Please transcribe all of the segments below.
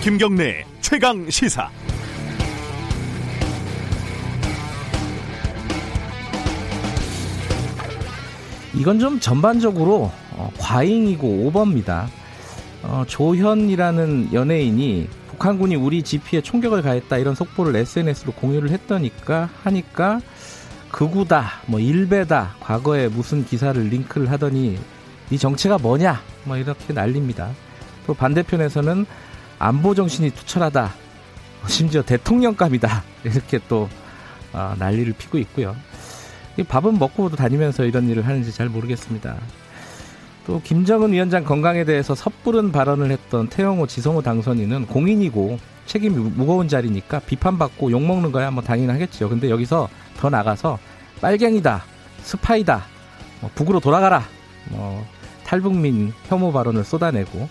김경래 최강 시사. 이건 좀 전반적으로 어, 과잉이고 오버입니다. 어, 조현이라는 연예인이 북한군이 우리 지피에 총격을 가했다 이런 속보를 SNS로 공유를 했더니까 하니까 극우다, 뭐 일베다, 과거에 무슨 기사를 링크를 하더니 이 정체가 뭐냐, 뭐 이렇게 난립니다. 또 반대편에서는 안보 정신이 투철하다, 심지어 대통령감이다 이렇게 또 어, 난리를 피고 있고요. 밥은 먹고 다니면서 이런 일을 하는지 잘 모르겠습니다. 또 김정은 위원장 건강에 대해서 섣부른 발언을 했던 태영호 지성호 당선인은 공인이고 책임이 무거운 자리니까 비판받고 욕먹는 거야 뭐 당연하겠죠. 근데 여기서 더 나가서 빨갱이다, 스파이다, 뭐 북으로 돌아가라, 뭐 탈북민 혐오 발언을 쏟아내고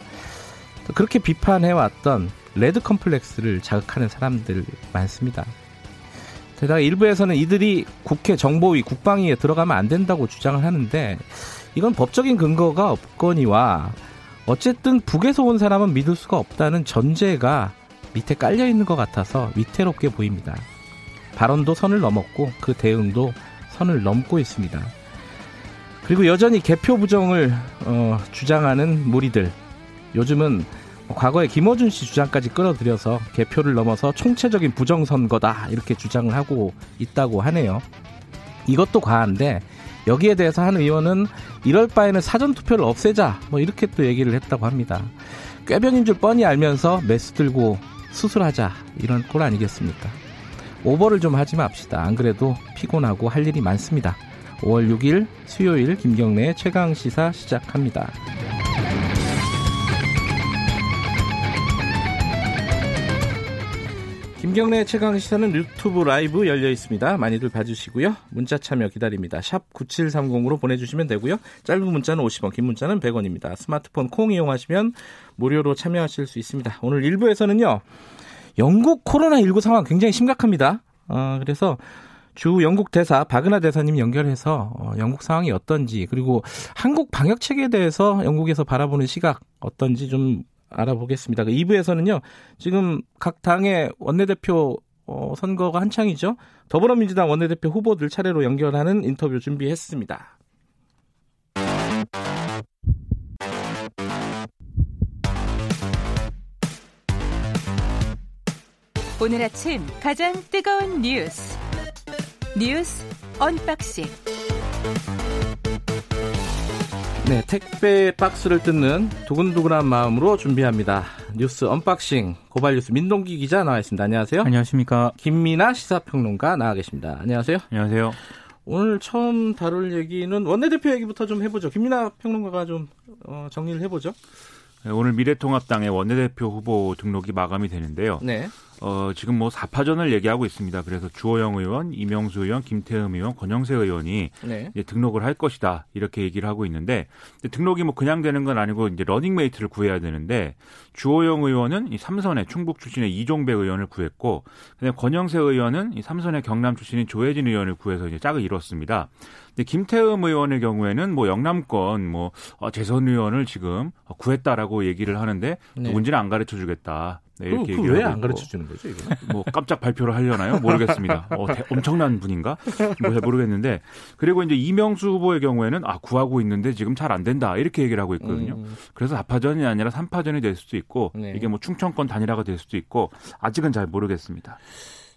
그렇게 비판해왔던 레드 컴플렉스를 자극하는 사람들 많습니다. 게다가 일부에서는 이들이 국회 정보위 국방위에 들어가면 안 된다고 주장을 하는데 이건 법적인 근거가 없거니와 어쨌든 북에서 온 사람은 믿을 수가 없다는 전제가 밑에 깔려 있는 것 같아서 위태롭게 보입니다. 발언도 선을 넘었고 그 대응도 선을 넘고 있습니다. 그리고 여전히 개표 부정을 어, 주장하는 무리들 요즘은 과거에 김어준 씨 주장까지 끌어들여서 개표를 넘어서 총체적인 부정선거다 이렇게 주장을 하고 있다고 하네요. 이것도 과한데 여기에 대해서 한 의원은 이럴 바에는 사전 투표를 없애자 뭐 이렇게 또 얘기를 했다고 합니다. 꾀변인 줄 뻔히 알면서 매수 들고 수술하자 이런 꼴 아니겠습니까? 오버를 좀 하지 맙시다. 안 그래도 피곤하고 할 일이 많습니다. 5월 6일 수요일 김경래의 최강 시사 시작합니다. 김경래 최강 시사는 유튜브 라이브 열려 있습니다. 많이들 봐주시고요. 문자 참여 기다립니다. 샵 9730으로 보내주시면 되고요. 짧은 문자는 50원, 긴 문자는 100원입니다. 스마트폰 콩 이용하시면 무료로 참여하실 수 있습니다. 오늘 1부에서는요. 영국 코로나19 상황 굉장히 심각합니다. 어, 그래서 주 영국 대사 박은하 대사님 연결해서 어, 영국 상황이 어떤지 그리고 한국 방역 체계에 대해서 영국에서 바라보는 시각 어떤지 좀 알아보겠습니다. 2부에서는요, 그 지금 각 당의 원내대표 어, 선거가 한창이죠. 더불어민주당 원내대표 후보들 차례로 연결하는 인터뷰 준비했습니다. 오늘 아침 가장 뜨거운 뉴스 뉴스 unboxing 네, 택배 박스를 뜯는 두근두근한 마음으로 준비합니다. 뉴스 unboxing 고발 뉴스 민동기 기자 나와 있습니다. 안녕하세요. 안녕하십니까. 김민아 시사평론가 나와 계십니다. 안녕하세요. 안녕하세요. 오늘 처음 다룰 얘기는 원내대표 얘기부터 좀 해보죠. 김민아 평론가가 좀 어, 정리를 해보죠. 네, 오늘 미래통합당의 원내대표 후보 등록이 마감이 되는데요. 네. 어, 지금 뭐 4파전을 얘기하고 있습니다. 그래서 주호영 의원, 이명수 의원, 김태흠 의원, 권영세 의원이 네. 이제 등록을 할 것이다. 이렇게 얘기를 하고 있는데 등록이 뭐 그냥 되는 건 아니고 이제 러닝메이트를 구해야 되는데 주호영 의원은 이 삼선의 충북 출신의 이종배 의원을 구했고 그다음에 권영세 의원은 이 삼선의 경남 출신인 조해진 의원을 구해서 이제 짝을 이뤘습니다. 근데 김태흠 의원의 경우에는 뭐 영남권 뭐 어, 재선 의원을 지금 구했다라고 얘기를 하는데 네. 누군지는 안 가르쳐 주겠다. 네, 이렇게 그, 왜안 가르쳐 주는 거죠, 이거? 뭐 깜짝 발표를 하려나요? 모르겠습니다. 어, 대, 엄청난 분인가? 뭐 잘 모르겠는데 그리고 이제 이명수 후보의 경우에는 아 구하고 있는데 지금 잘 안 된다 이렇게 얘기를 하고 있거든요. 음. 그래서 4파전이 아니라 3파전이 될 수도 있고 네. 이게 뭐 충청권 단일화가 될 수도 있고 아직은 잘 모르겠습니다.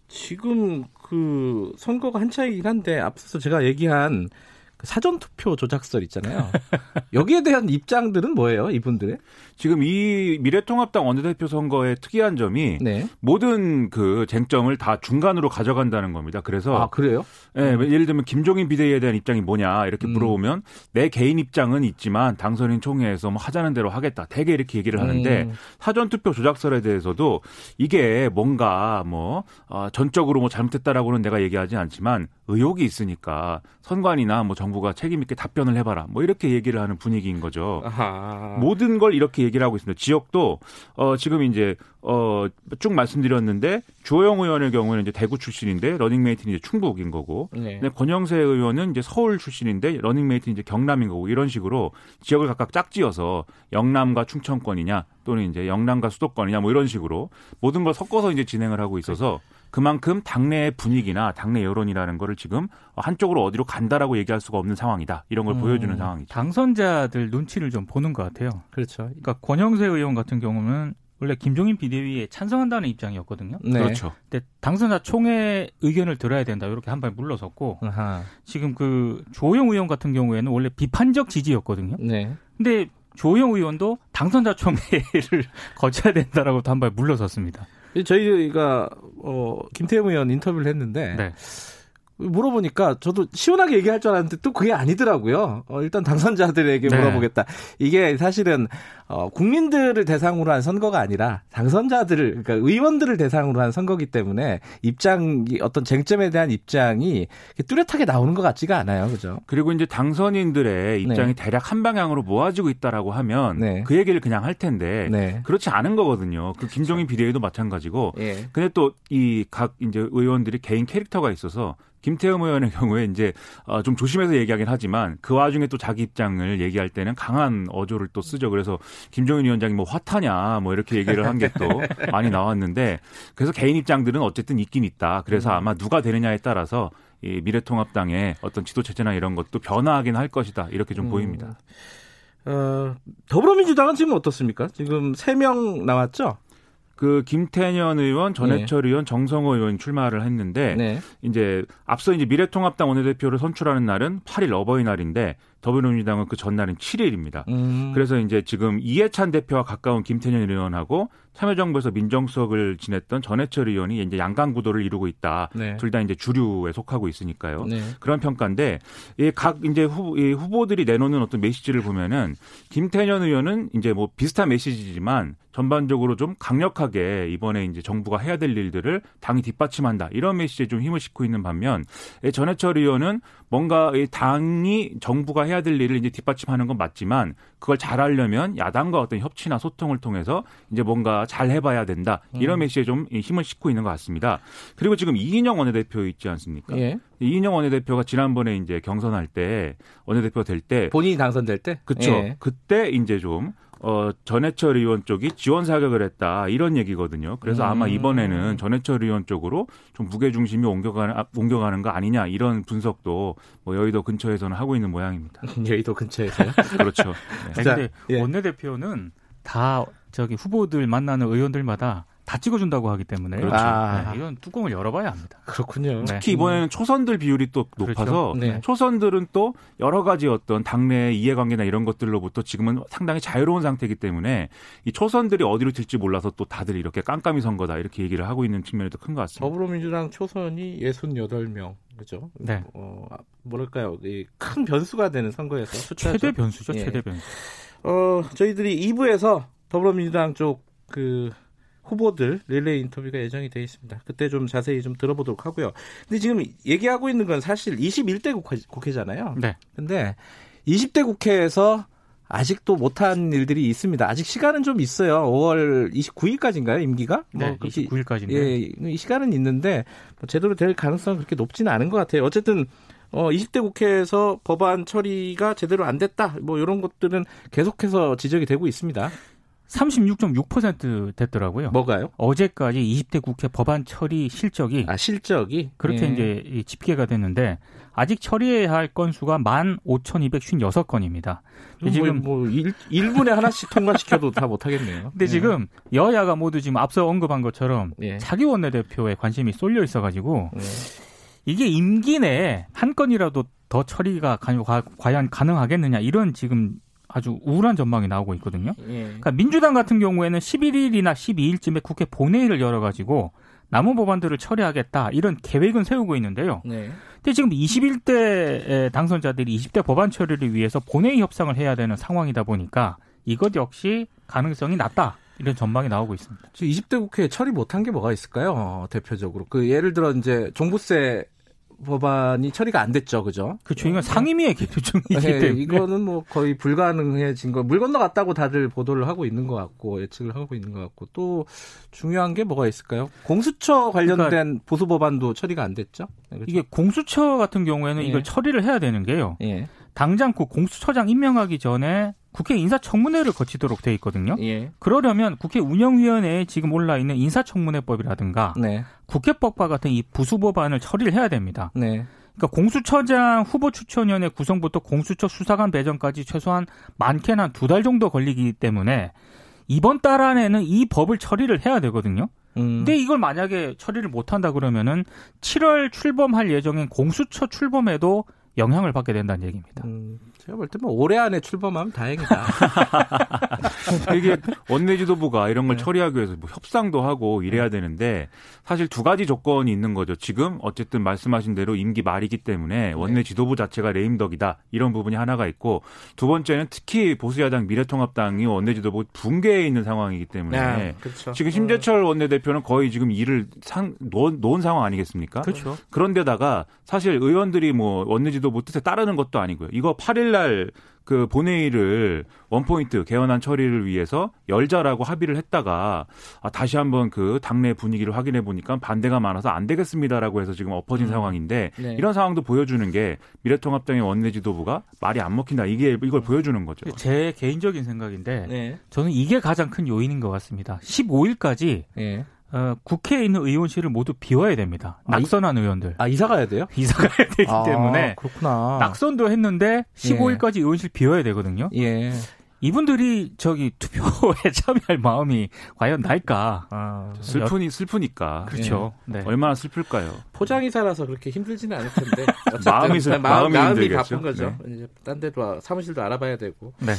지금 그 선거가 한차이긴 한데 앞서서 제가 얘기한 그 사전 투표 조작설 있잖아요. 여기에 대한 입장들은 뭐예요, 이분들의? 지금 이 미래통합당 원내대표 선거의 특이한 점이 네. 모든 그 쟁점을 다 중간으로 가져간다는 겁니다. 그래서 아 그래요? 예, 네, 예를 들면 김종인 비대위에 대한 입장이 뭐냐 이렇게 음. 물어보면 내 개인 입장은 있지만 당선인 총회에서 뭐 하자는 대로 하겠다. 대개 이렇게 얘기를 하는데 음. 사전 투표 조작설에 대해서도 이게 뭔가 뭐 어, 전적으로 뭐 잘못했다라고는 내가 얘기하지 않지만 의혹이 있으니까 선관이나 뭐 정부가 책임 있게 답변을 해봐라. 뭐 이렇게 얘기를 하는 분위기인 거죠. 아하. 모든 걸 이렇게 얘기를 하고 있습니다. 지역도 어 지금 이제 어 쭉 말씀드렸는데 주호영 의원의 경우는 이제 대구 출신인데 러닝메이트는 이제 충북인 거고, 네. 근데 권영세 의원은 이제 서울 출신인데 러닝메이트는 이제 경남인 거고 이런 식으로 지역을 각각 짝지어서 영남과 충청권이냐 또는 이제 영남과 수도권이냐 뭐 이런 식으로 모든 걸 섞어서 이제 진행을 하고 있어서 그만큼 당내 분위기나 당내 여론이라는 거를 지금 한쪽으로 어디로 간다라고 얘기할 수가 없는 상황이다. 이런 걸 음, 보여주는 상황이죠. 당선자들 눈치를 좀 보는 것 같아요. 그렇죠. 그러니까 권영세 의원 같은 경우는 원래 김종인 비대위에 찬성한다는 입장이었거든요. 네. 그렇죠. 근데 당선자 총회 의견을 들어야 된다 이렇게 한 발 물러섰고 아하. 지금 그 조영 의원 같은 경우에는 원래 비판적 지지였거든요. 네. 근데 조영 의원도 당선자 총회를 거쳐야 된다라고 한 발 물러섰습니다. 저희가 어 김태형 의원 인터뷰를 했는데 네. 물어보니까 저도 시원하게 얘기할 줄 알았는데 또 그게 아니더라고요. 어, 일단 당선자들에게 네. 물어보겠다. 이게 사실은 어, 국민들을 대상으로 한 선거가 아니라 당선자들을 그러니까 의원들을 대상으로 한 선거기 때문에 입장이 어떤 쟁점에 대한 입장이 뚜렷하게 나오는 것 같지가 않아요. 그죠? 그리고 이제 당선인들의 입장이 네. 대략 한 방향으로 모아지고 있다라고 하면 네. 그 얘기를 그냥 할 텐데 네. 그렇지 않은 거거든요. 그 김종인 비대위도 마찬가지고. 예. 근데 또 이 각 이제 의원들이 개인 캐릭터가 있어서 김태흠 의원의 경우에 이제 어, 좀 조심해서 얘기하긴 하지만 그 와중에 또 자기 입장을 얘기할 때는 강한 어조를 또 쓰죠. 그래서 김종인 위원장이 뭐 화타냐 뭐 이렇게 얘기를 한 게 또 많이 나왔는데 그래서 개인 입장들은 어쨌든 있긴 있다. 그래서 음. 아마 누가 되느냐에 따라서 이 미래통합당의 어떤 지도 체제나 이런 것도 변화하긴 할 것이다. 이렇게 좀 음. 보입니다. 어, 더불어민주당은 지금 어떻습니까? 지금 3명 나왔죠? 그 김태년 의원, 전해철 네. 의원, 정성호 의원 출마를 했는데 네. 이제 앞서 이제 미래통합당 원내대표를 선출하는 날은 8일 어버이날인데 더불어민주당은 그 전날은 7일입니다. 음. 그래서 이제 지금 이해찬 대표와 가까운 김태년 의원하고 참여정부에서 민정수석을 지냈던 전해철 의원이 이제 양강 구도를 이루고 있다. 네. 둘다 이제 주류에 속하고 있으니까요. 네. 그런 평가인데 이각 이제 후, 이 후보들이 내놓는 어떤 메시지를 보면은 김태년 의원은 이제 뭐 비슷한 메시지지만 전반적으로 좀 강력하게 이번에 이제 정부가 해야 될 일들을 당이 뒷받침한다 이런 메시지에 좀 힘을 싣고 있는 반면 전해철 의원은 뭔가 당이 정부가 해야 될 일을 이제 뒷받침하는 건 맞지만 그걸 잘하려면 야당과 어떤 협치나 소통을 통해서 이제 뭔가 잘 해봐야 된다 이런 음. 메시지에 좀 힘을 싣고 있는 것 같습니다. 그리고 지금 이인영 원내대표 있지 않습니까? 예. 이인영 원내대표가 지난번에 이제 경선할 때 원내대표 될 때 본인이 당선될 때 그렇죠. 예. 그때 이제 좀 어, 전해철 의원 쪽이 지원 사격을 했다 이런 얘기거든요. 그래서 음. 아마 이번에는 전해철 의원 쪽으로 좀 무게 중심이 옮겨가는 아, 옮겨가는 거 아니냐 이런 분석도 뭐 여의도 근처에서는 하고 있는 모양입니다. 여의도 근처에서요? 그렇죠. 네. 근데 예. 원내대표는 다 저기 후보들 만나는 의원들마다 다 찍어준다고 하기 때문에 그렇죠. 아. 네, 이건 뚜껑을 열어봐야 합니다. 그렇군요. 특히 이번에는 초선들 비율이 또 그렇죠. 높아서 그렇죠. 네. 초선들은 또 여러 가지 어떤 당내 이해관계나 이런 것들로부터 지금은 상당히 자유로운 상태이기 때문에 이 초선들이 어디로 튈지 몰라서 또 다들 이렇게 깜깜이 선거다 이렇게 얘기를 하고 있는 측면이 더 큰 것 같습니다. 더불어민주당 초선이 68명 그죠? 네. 어, 뭐랄까요? 큰 변수가 되는 선거에서 숫자죠. 최대 변수죠. 예. 최대 변수. 어, 저희들이 2부에서 더불어민주당 쪽그 후보들 릴레이 인터뷰가 예정이 되어 있습니다. 그때 좀 자세히 좀 들어보도록 하고요. 근데 지금 얘기하고 있는 건 사실 21대 국회, 잖아요 네. 근데 20대 국회에서 아직도 못한 일들이 있습니다. 아직 시간은 좀 있어요. 5월 29일까지인가요, 임기가? 네, 뭐 29일까지인데. 예, 이 시간은 있는데 뭐 제대로 될 가능성은 그렇게 높지는 않은 것 같아요. 어쨌든 어 20대 국회에서 법안 처리가 제대로 안 됐다. 뭐 이런 것들은 계속해서 지적이 되고 있습니다. 36.6% 됐더라고요. 뭐가요? 어제까지 20대 국회 법안 처리 실적이 아 실적이 그렇게 예. 이제 집계가 됐는데 아직 처리해야 할 건수가 15,256건입니다. 뭐, 지금 뭐, 뭐 1, 1분에 하나씩 통과시켜도 다 못 하겠네요. 근데 예. 지금 여야가 모두 지금 앞서 언급한 것처럼 예. 차기 원내대표에 관심이 쏠려 있어 가지고 예. 이게 임기 내에 한 건이라도 더 처리가 과연 가능하겠느냐 이런 지금 아주 우울한 전망이 나오고 있거든요. 예. 그러니까 민주당 같은 경우에는 11일이나 12일쯤에 국회 본회의를 열어가지고 남은 법안들을 처리하겠다 이런 계획은 세우고 있는데요. 네. 근데 지금 21대 당선자들이 20대 법안 처리를 위해서 본회의 협상을 해야 되는 상황이다 보니까 이것 역시 가능성이 낮다. 이런 전망이 나오고 있습니다. 20대 국회에 처리 못한 게 뭐가 있을까요? 어, 대표적으로 그 예를 들어 이제 종부세 법안이 처리가 안 됐죠, 그죠? 그렇죠. 이건 상임위의 계류 중이기 네, 때문에 이거는 뭐 거의 불가능해진 거. 물 건너갔다고 다들 보도를 하고 있는 것 같고 예측을 하고 있는 것 같고 또 중요한 게 뭐가 있을까요? 공수처 관련된 그러니까 보수 법안도 처리가 안 됐죠. 네, 그렇죠? 이게 공수처 같은 경우에는 예. 이걸 처리를 해야 되는 게요. 예. 당장 그 공수처장 임명하기 전에 국회 인사청문회를 거치도록 돼 있거든요. 예. 그러려면 국회 운영위원회에 지금 올라 있는 인사청문회법이라든가 네. 국회법과 같은 이 부수 법안을 처리를 해야 됩니다. 네. 그러니까 공수처장 후보 추천위원회 구성부터 공수처 수사관 배정까지 최소한 많게는 한 두 달 정도 걸리기 때문에 이번 달 안에는 이 법을 처리를 해야 되거든요. 음. 근데 이걸 만약에 처리를 못 한다 그러면은 7월 출범할 예정인 공수처 출범에도 영향을 받게 된다는 얘기입니다. 음, 제가 볼 때면 올해 안에 출범하면 다행이다. 이게 원내지도부가 이런 걸 네. 처리하기 위해서 뭐 협상도 하고 이래야 네. 되는데 사실 두 가지 조건이 있는 거죠. 지금 어쨌든 말씀하신 대로 임기 말이기 때문에 네. 원내지도부 자체가 레임덕이다 이런 부분이 하나가 있고 두 번째는 특히 보수야당 미래통합당이 원내지도부 붕괴해 있는 상황이기 때문에 네, 그렇죠. 지금 심재철 원내대표는 거의 지금 일을 상, 놓은, 놓은 상황 아니겠습니까? 그렇죠. 그런데다가 사실 의원들이 뭐 원내지도부 뭐 뜻에 따르는 것도 아니고요. 이거 8일 날 그 본회의를 원포인트 개헌안 처리를 위해서 열자라고 합의를 했다가 아, 다시 한번 그 당내 분위기를 확인해 보니까 반대가 많아서 안 되겠습니다라고 해서 지금 엎어진 음. 상황인데 네. 이런 상황도 보여주는 게 미래통합당의 원내 지도부가 말이 안 먹힌다 이게 이걸 보여주는 거죠. 제 개인적인 생각인데 네. 저는 이게 가장 큰 요인인 것 같습니다. 15일까지 네. 어, 국회에 있는 의원실을 모두 비워야 됩니다. 아, 낙선한 이, 의원들. 아, 이사 가야 돼요? 이사 가야 되기 아, 때문에. 그렇구나. 낙선도 했는데 15일까지 예. 의원실 비워야 되거든요. 예. 이분들이 저기 투표에 참여할 마음이 과연 날까? 아, 슬프니 슬프니까. 그렇죠. 예. 네. 얼마나 슬플까요? 포장이사라서 그렇게 힘들지는 않을 텐데. 마음이 슬 마음이, 마음이 바쁜 거죠. 네. 이제 딴 데도 사무실도 알아봐야 되고. 네.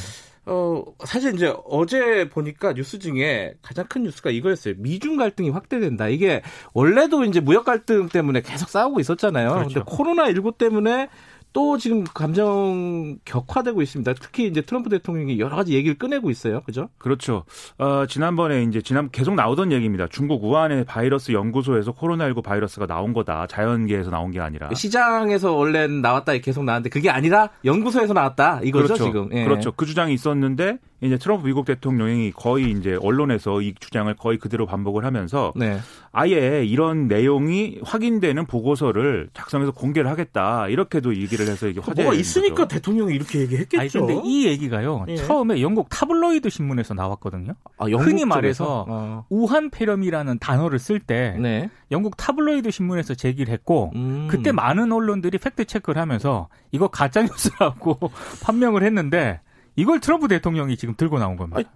어, 사실 이제 어제 보니까 뉴스 중에 가장 큰 뉴스가 이거였어요. 미중 갈등이 확대된다. 이게 원래도 이제 무역 갈등 때문에 계속 싸우고 있었잖아요. 그렇죠. 근데 코로나 19 때문에 또 지금 감정 격화되고 있습니다. 특히 이제 트럼프 대통령이 여러 가지 얘기를 꺼내고 있어요. 그죠? 그렇죠. 어, 지난번에 이제 지난 계속 나오던 얘기입니다. 중국 우한의 바이러스 연구소에서 코로나19 바이러스가 나온 거다. 자연계에서 나온 게 아니라. 시장에서 원래 나왔다 계속 나왔는데 그게 아니라 연구소에서 나왔다. 이거죠, 그렇죠. 지금. 예. 그렇죠. 그 주장이 있었는데 이제 트럼프 미국 대통령이 거의 이제 언론에서 이 주장을 거의 그대로 반복을 하면서 네. 아예 이런 내용이 확인되는 보고서를 작성해서 공개를 하겠다 이렇게도 얘기를 해서 이게 화제가 뭐가 있으니까 거죠. 대통령이 이렇게 얘기했겠죠. 아니, 근데 이 얘기가요 예. 처음에 영국 타블로이드 신문에서 나왔거든요. 아, 흔히 말해서 어. 우한 폐렴이라는 단어를 쓸때 네. 영국 타블로이드 신문에서 제기를 했고 음. 그때 많은 언론들이 fact check를 하면서 이거 가짜 뉴스라고 판명을 했는데. 이걸 트럼프 대통령이 지금 들고 나온 겁니다. 아니,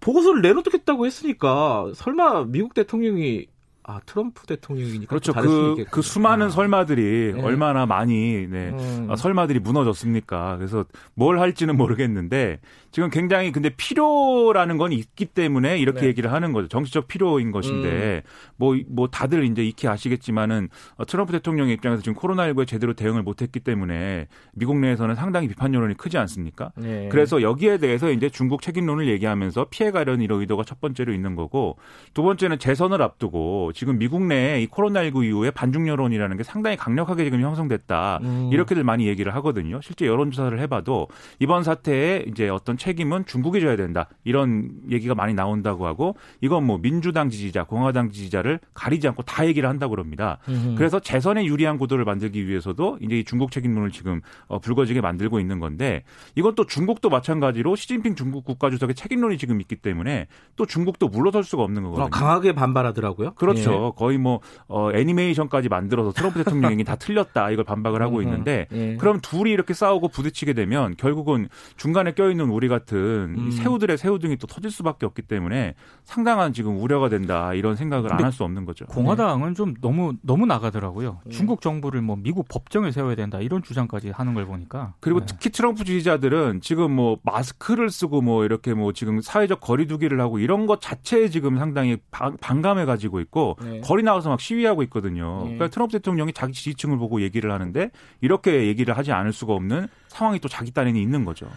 보고서를 내놓겠다고 했으니까 설마 미국 대통령이 아 트럼프 대통령이니까 그렇죠. 그, 그 수많은 아. 설마들이 네. 얼마나 많이 네. 음. 아, 설마들이 무너졌습니까? 그래서 뭘 할지는 모르겠는데 지금 굉장히 근데 필요라는 건 있기 때문에 이렇게 네. 얘기를 하는 거죠. 정치적 필요인 것인데 뭐뭐 음. 뭐 다들 이제 익히 아시겠지만은 어, 트럼프 대통령의 입장에서 지금 코로나19에 제대로 대응을 못했기 때문에 미국 내에서는 상당히 비판 여론이 크지 않습니까? 네. 그래서 여기에 대해서 이제 중국 책임론을 얘기하면서 피해가려는 이런 의도가 첫 번째로 있는 거고 두 번째는 재선을 앞두고 지금 미국 내에 이 코로나19 이후에 반중 여론이라는 게 상당히 강력하게 지금 형성됐다. 음. 이렇게들 많이 얘기를 하거든요. 실제 여론조사를 해봐도 이번 사태에 이제 어떤 책임은 중국이 져야 된다. 이런 얘기가 많이 나온다고 하고 이건 뭐 민주당 지지자, 공화당 지지자를 가리지 않고 다 얘기를 한다고 그럽니다. 음. 그래서 재선에 유리한 구도를 만들기 위해서도 이제 이 중국 책임론을 지금 어, 불거지게 만들고 있는 건데 이건 또 중국도 마찬가지로 시진핑 중국 국가주석의 책임론이 지금 있기 때문에 또 중국도 물러설 수가 없는 거거든요. 어, 강하게 반발하더라고요. 그렇죠. 그렇죠. 예. 거의 뭐 어, 애니메이션까지 만들어서 트럼프 대통령이 다 틀렸다 이걸 반박을 하고 있는데 예. 그럼 둘이 이렇게 싸우고 부딪히게 되면 결국은 중간에 껴있는 우리 같은 음. 새우들의 새우등이 또 터질 수밖에 없기 때문에 상당한 지금 우려가 된다 이런 생각을 안 할 수 없는 거죠. 공화당은 좀 너무 너무 나가더라고요. 예. 중국 정부를 뭐 미국 법정을 세워야 된다 이런 주장까지 하는 걸 보니까 그리고 네. 특히 트럼프 지지자들은 지금 뭐 마스크를 쓰고 뭐 이렇게 뭐 지금 사회적 거리두기를 하고 이런 것 자체에 지금 상당히 반감해 가지고 있고 네. 거리 나가서 막 시위하고 있거든요. 네. 그러니까 트럼프 대통령이 자기 지지층을 보고 얘기를 하는데 이렇게 얘기를 하지 않을 수가 없는 상황이 또 자기 딴에는 있는 거죠.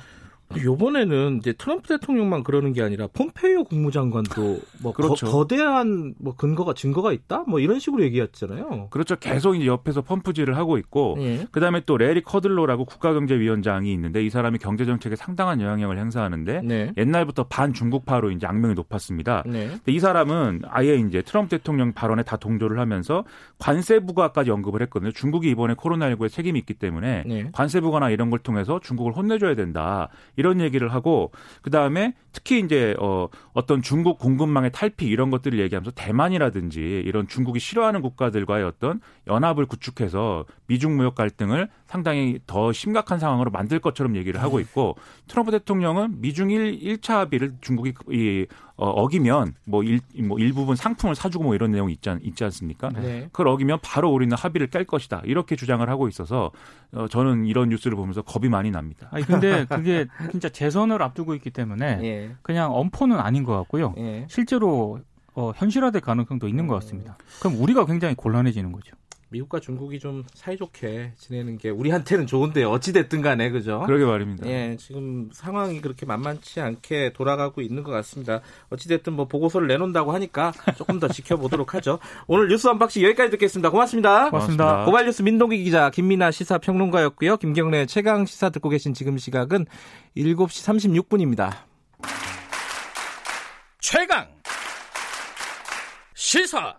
요번에는 이제 트럼프 대통령만 그러는 게 아니라 폼페이오 국무장관도 뭐 그렇죠. 거, 대한뭐 근거가 증거가 있다 뭐 이런 식으로 얘기했잖아요. 그렇죠. 계속 이제 옆에서 펌프질을 하고 있고 예. 그다음에 또 레리 커들로라고 국가경제위원장이 있는데 이 사람이 경제 정책에 상당한 영향력을 행사하는데 네. 옛날부터 반중국파로 이제 악명이 높았습니다. 네. 근데 이 사람은 아예 이제 트럼프 대통령 발언에 다 동조를 하면서 관세 부과까지 언급을 했거든요. 중국이 이번에 코로나19에 책임이 있기 때문에 네. 관세 부과나 이런 걸 통해서 중국을 혼내줘야 된다. 이런 얘기를 하고 그 다음에 특히 이제 어 어떤 중국 공급망의 탈피 이런 것들을 얘기하면서 대만이라든지 이런 중국이 싫어하는 국가들과의 어떤 연합을 구축해서 미중 무역 갈등을 상당히 더 심각한 상황으로 만들 것처럼 얘기를 하고 있고 트럼프 대통령은 미중 1, 1차 합의를 중국이 이 어, 어기면 뭐, 일, 뭐 일부분 상품을 사주고 뭐 이런 내용이 있지, 않, 있지 않습니까? 네. 그걸 어기면 바로 우리는 합의를 깰 것이다. 이렇게 주장을 하고 있어서 어, 저는 이런 뉴스를 보면서 겁이 많이 납니다. 아니 근데 그게 진짜 재선을 앞두고 있기 때문에 예. 그냥 엄포는 아닌 것 같고요. 예. 실제로 어, 현실화될 가능성도 있는 것 같습니다. 그럼 우리가 굉장히 곤란해지는 거죠. 미국과 중국이 좀 사이좋게 지내는 게 우리한테는 좋은데 어찌 됐든 간에 그죠? 그러게 말입니다. 예, 지금 상황이 그렇게 만만치 않게 돌아가고 있는 것 같습니다. 어찌 됐든 뭐 보고서를 내놓는다고 하니까 조금 더 지켜보도록 하죠. 오늘 뉴스 unboxing 여기까지 듣겠습니다. 고맙습니다. 고맙습니다. 고발 뉴스 민동기 기자 김민아 시사 평론가였고요. 김경래 최강 시사 듣고 계신 지금 시각은 7시 36분입니다. 최강 시사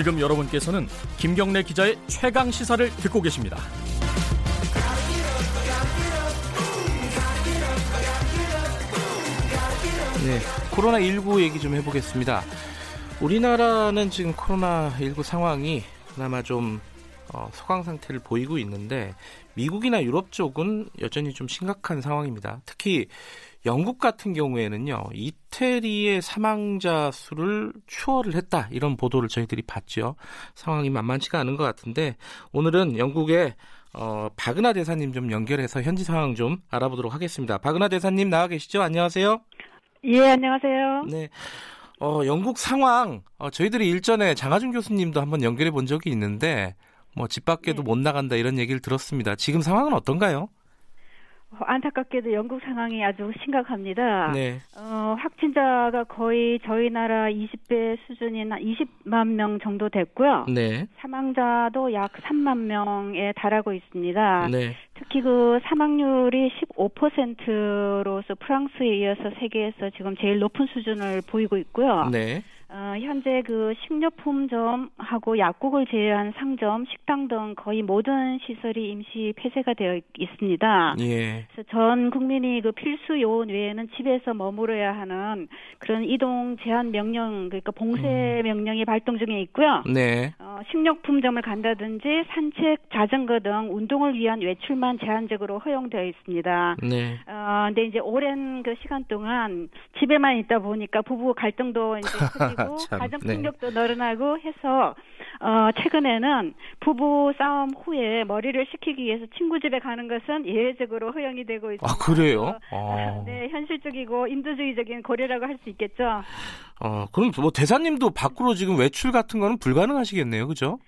지금 여러분께서는 김경래 기자의 최강 시사를 듣고 계십니다. 네, 코로나19 얘기 좀 해보겠습니다. 우리나라는 지금 코로나19 상황이 그나마 좀 어, 소강 상태를 보이고 있는데 미국이나 유럽 쪽은 여전히 좀 심각한 상황입니다. 특히 영국 같은 경우에는요, 이태리의 사망자 수를 추월을 했다. 이런 보도를 저희들이 봤죠. 상황이 만만치가 않은 것 같은데, 오늘은 영국의 어, 박은하 대사님 좀 연결해서 현지 상황 좀 알아보도록 하겠습니다. 박은하 대사님 나와 계시죠? 안녕하세요. 예, 안녕하세요. 네. 어, 영국 상황, 어, 저희들이 일전에 장하준 교수님도 한번 연결해 본 적이 있는데, 뭐, 집 밖에도 네. 못 나간다 이런 얘기를 들었습니다. 지금 상황은 어떤가요? 안타깝게도 영국 상황이 아주 심각합니다. 네. 어, 확진자가 거의 저희 나라 20배 수준인 20만 명 정도 됐고요. 네. 사망자도 약 3만 명에 달하고 있습니다. 네. 특히 그 사망률이 15%로서 프랑스에 이어서 세계에서 지금 제일 높은 수준을 보이고 있고요. 네. 어, 현재 그 식료품점하고 약국을 제외한 상점, 식당 등 거의 모든 시설이 임시 폐쇄가 되어 있습니다. 예. 그래서 전 국민이 그 필수 요원 외에는 집에서 머무러야 하는 그런 이동 제한 명령, 그러니까 봉쇄 음. 명령이 발동 중에 있고요. 네. 어, 식료품점을 간다든지 산책, 자전거 등 운동을 위한 외출만 제한적으로 허용되어 있습니다. 네. 어, 근데 이제 오랜 그 시간 동안 집에만 있다 보니까 부부 갈등도 이제 늘어나고 가정 폭력도 네. 늘어나고 해서 어 최근에는 부부 싸움 후에 머리를 식히기 위해서 친구 집에 가는 것은 예외적으로 허용이 되고 있습니다. 아 그래요? 아. 네 현실적이고 인도주의적인 고려라고 할 수 있겠죠. 어 그럼 뭐 대사님도 밖으로 지금 외출 같은 거는 불가능하시겠네요, 그죠?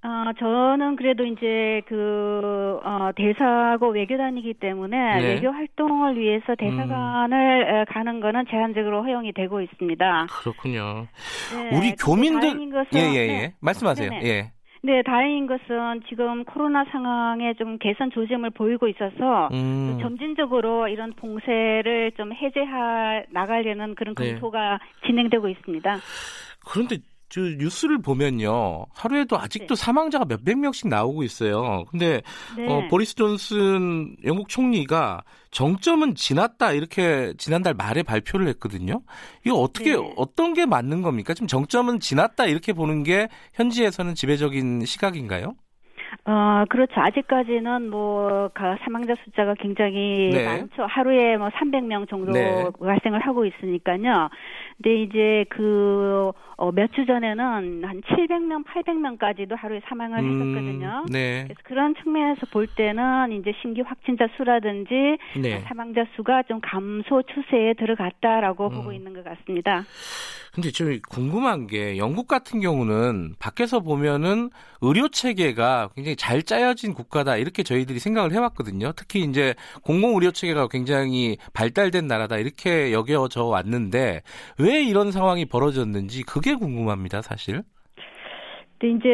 아, 저는 그래도 이제 그, 어, 대사고 외교단이기 때문에 네. 외교 활동을 위해서 대사관을 음. 가는 거는 제한적으로 허용이 되고 있습니다. 그렇군요. 네, 우리 교민들. 예, 예, 예. 네. 말씀하세요. 네네. 예. 네, 다행인 것은 지금 코로나 상황에 좀 개선 조짐을 보이고 있어서 음. 점진적으로 이런 봉쇄를 좀 해제하 나가려는 그런 네. 검토가 네. 진행되고 있습니다. 그런데 저 뉴스를 보면요. 하루에도 아직도 네. 사망자가 몇백 명씩 나오고 있어요. 근데 네. 어, 보리스 존슨 영국 총리가 정점은 지났다 이렇게 지난달 말에 발표를 했거든요. 이거 어떻게 네. 어떤 게 맞는 겁니까? 지금 정점은 지났다 이렇게 보는 게 현지에서는 지배적인 시각인가요? 어, 그렇죠. 아직까지는 뭐, 사망자 숫자가 굉장히 네. 많죠. 하루에 뭐 300명 정도 네. 발생을 하고 있으니까요. 근데 이제 그, 어, 몇 주 전에는 한 700명, 800명까지도 하루에 사망을 음, 했었거든요. 네. 그래서 그런 측면에서 볼 때는 이제 신규 확진자 수라든지 네. 사망자 수가 좀 감소 추세에 들어갔다라고 음. 보고 있는 것 같습니다. 근데 좀 궁금한 게 영국 같은 경우는 밖에서 보면은 의료 체계가 굉장히 잘 짜여진 국가다 이렇게 저희들이 생각을 해왔거든요. 특히 이제 공공 의료 체계가 굉장히 발달된 나라다 이렇게 여겨져 왔는데 왜 이런 상황이 벌어졌는지 그게 궁금합니다, 사실. 근데 이제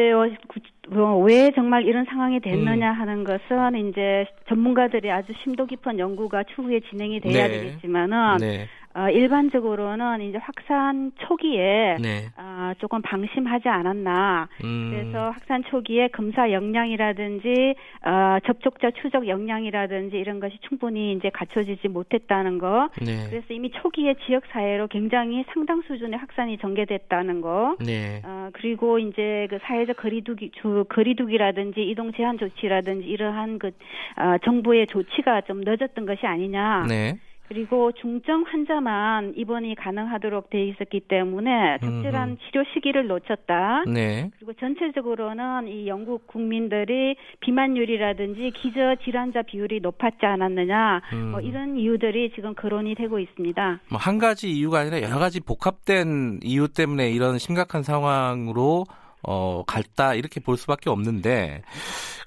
뭐왜 정말 이런 상황이 됐느냐 음. 하는 것은 이제 전문가들이 아주 심도 깊은 연구가 추후에 진행이 돼야 네. 되겠지만은 네. 어, 일반적으로는 이제 확산 초기에 네. 어, 조금 방심하지 않았나. 음. 그래서 확산 초기에 검사 역량이라든지 어, 접촉자 추적 역량이라든지 이런 것이 충분히 이제 갖춰지지 못했다는 거. 네. 그래서 이미 초기에 지역 사회로 굉장히 상당 수준의 확산이 전개됐다는 거. 네. 어, 그리고 이제 그 사회적 거리두기 주 거리두기라든지 이동 제한 조치라든지 이러한 그 어, 정부의 조치가 좀 늦었던 것이 아니냐. 네. 그리고 중증 환자만 입원이 가능하도록 돼 있었기 때문에 적절한 음 치료 시기를 놓쳤다. 네. 그리고 전체적으로는 이 영국 국민들이 비만율이라든지 기저 질환자 비율이 높았지 않았느냐. 음. 뭐 이런 이유들이 지금 거론이 되고 있습니다. 뭐 한 가지 이유가 아니라 여러 가지 복합된 이유 때문에 이런 심각한 상황으로 어, 갈다 이렇게 볼 수밖에 없는데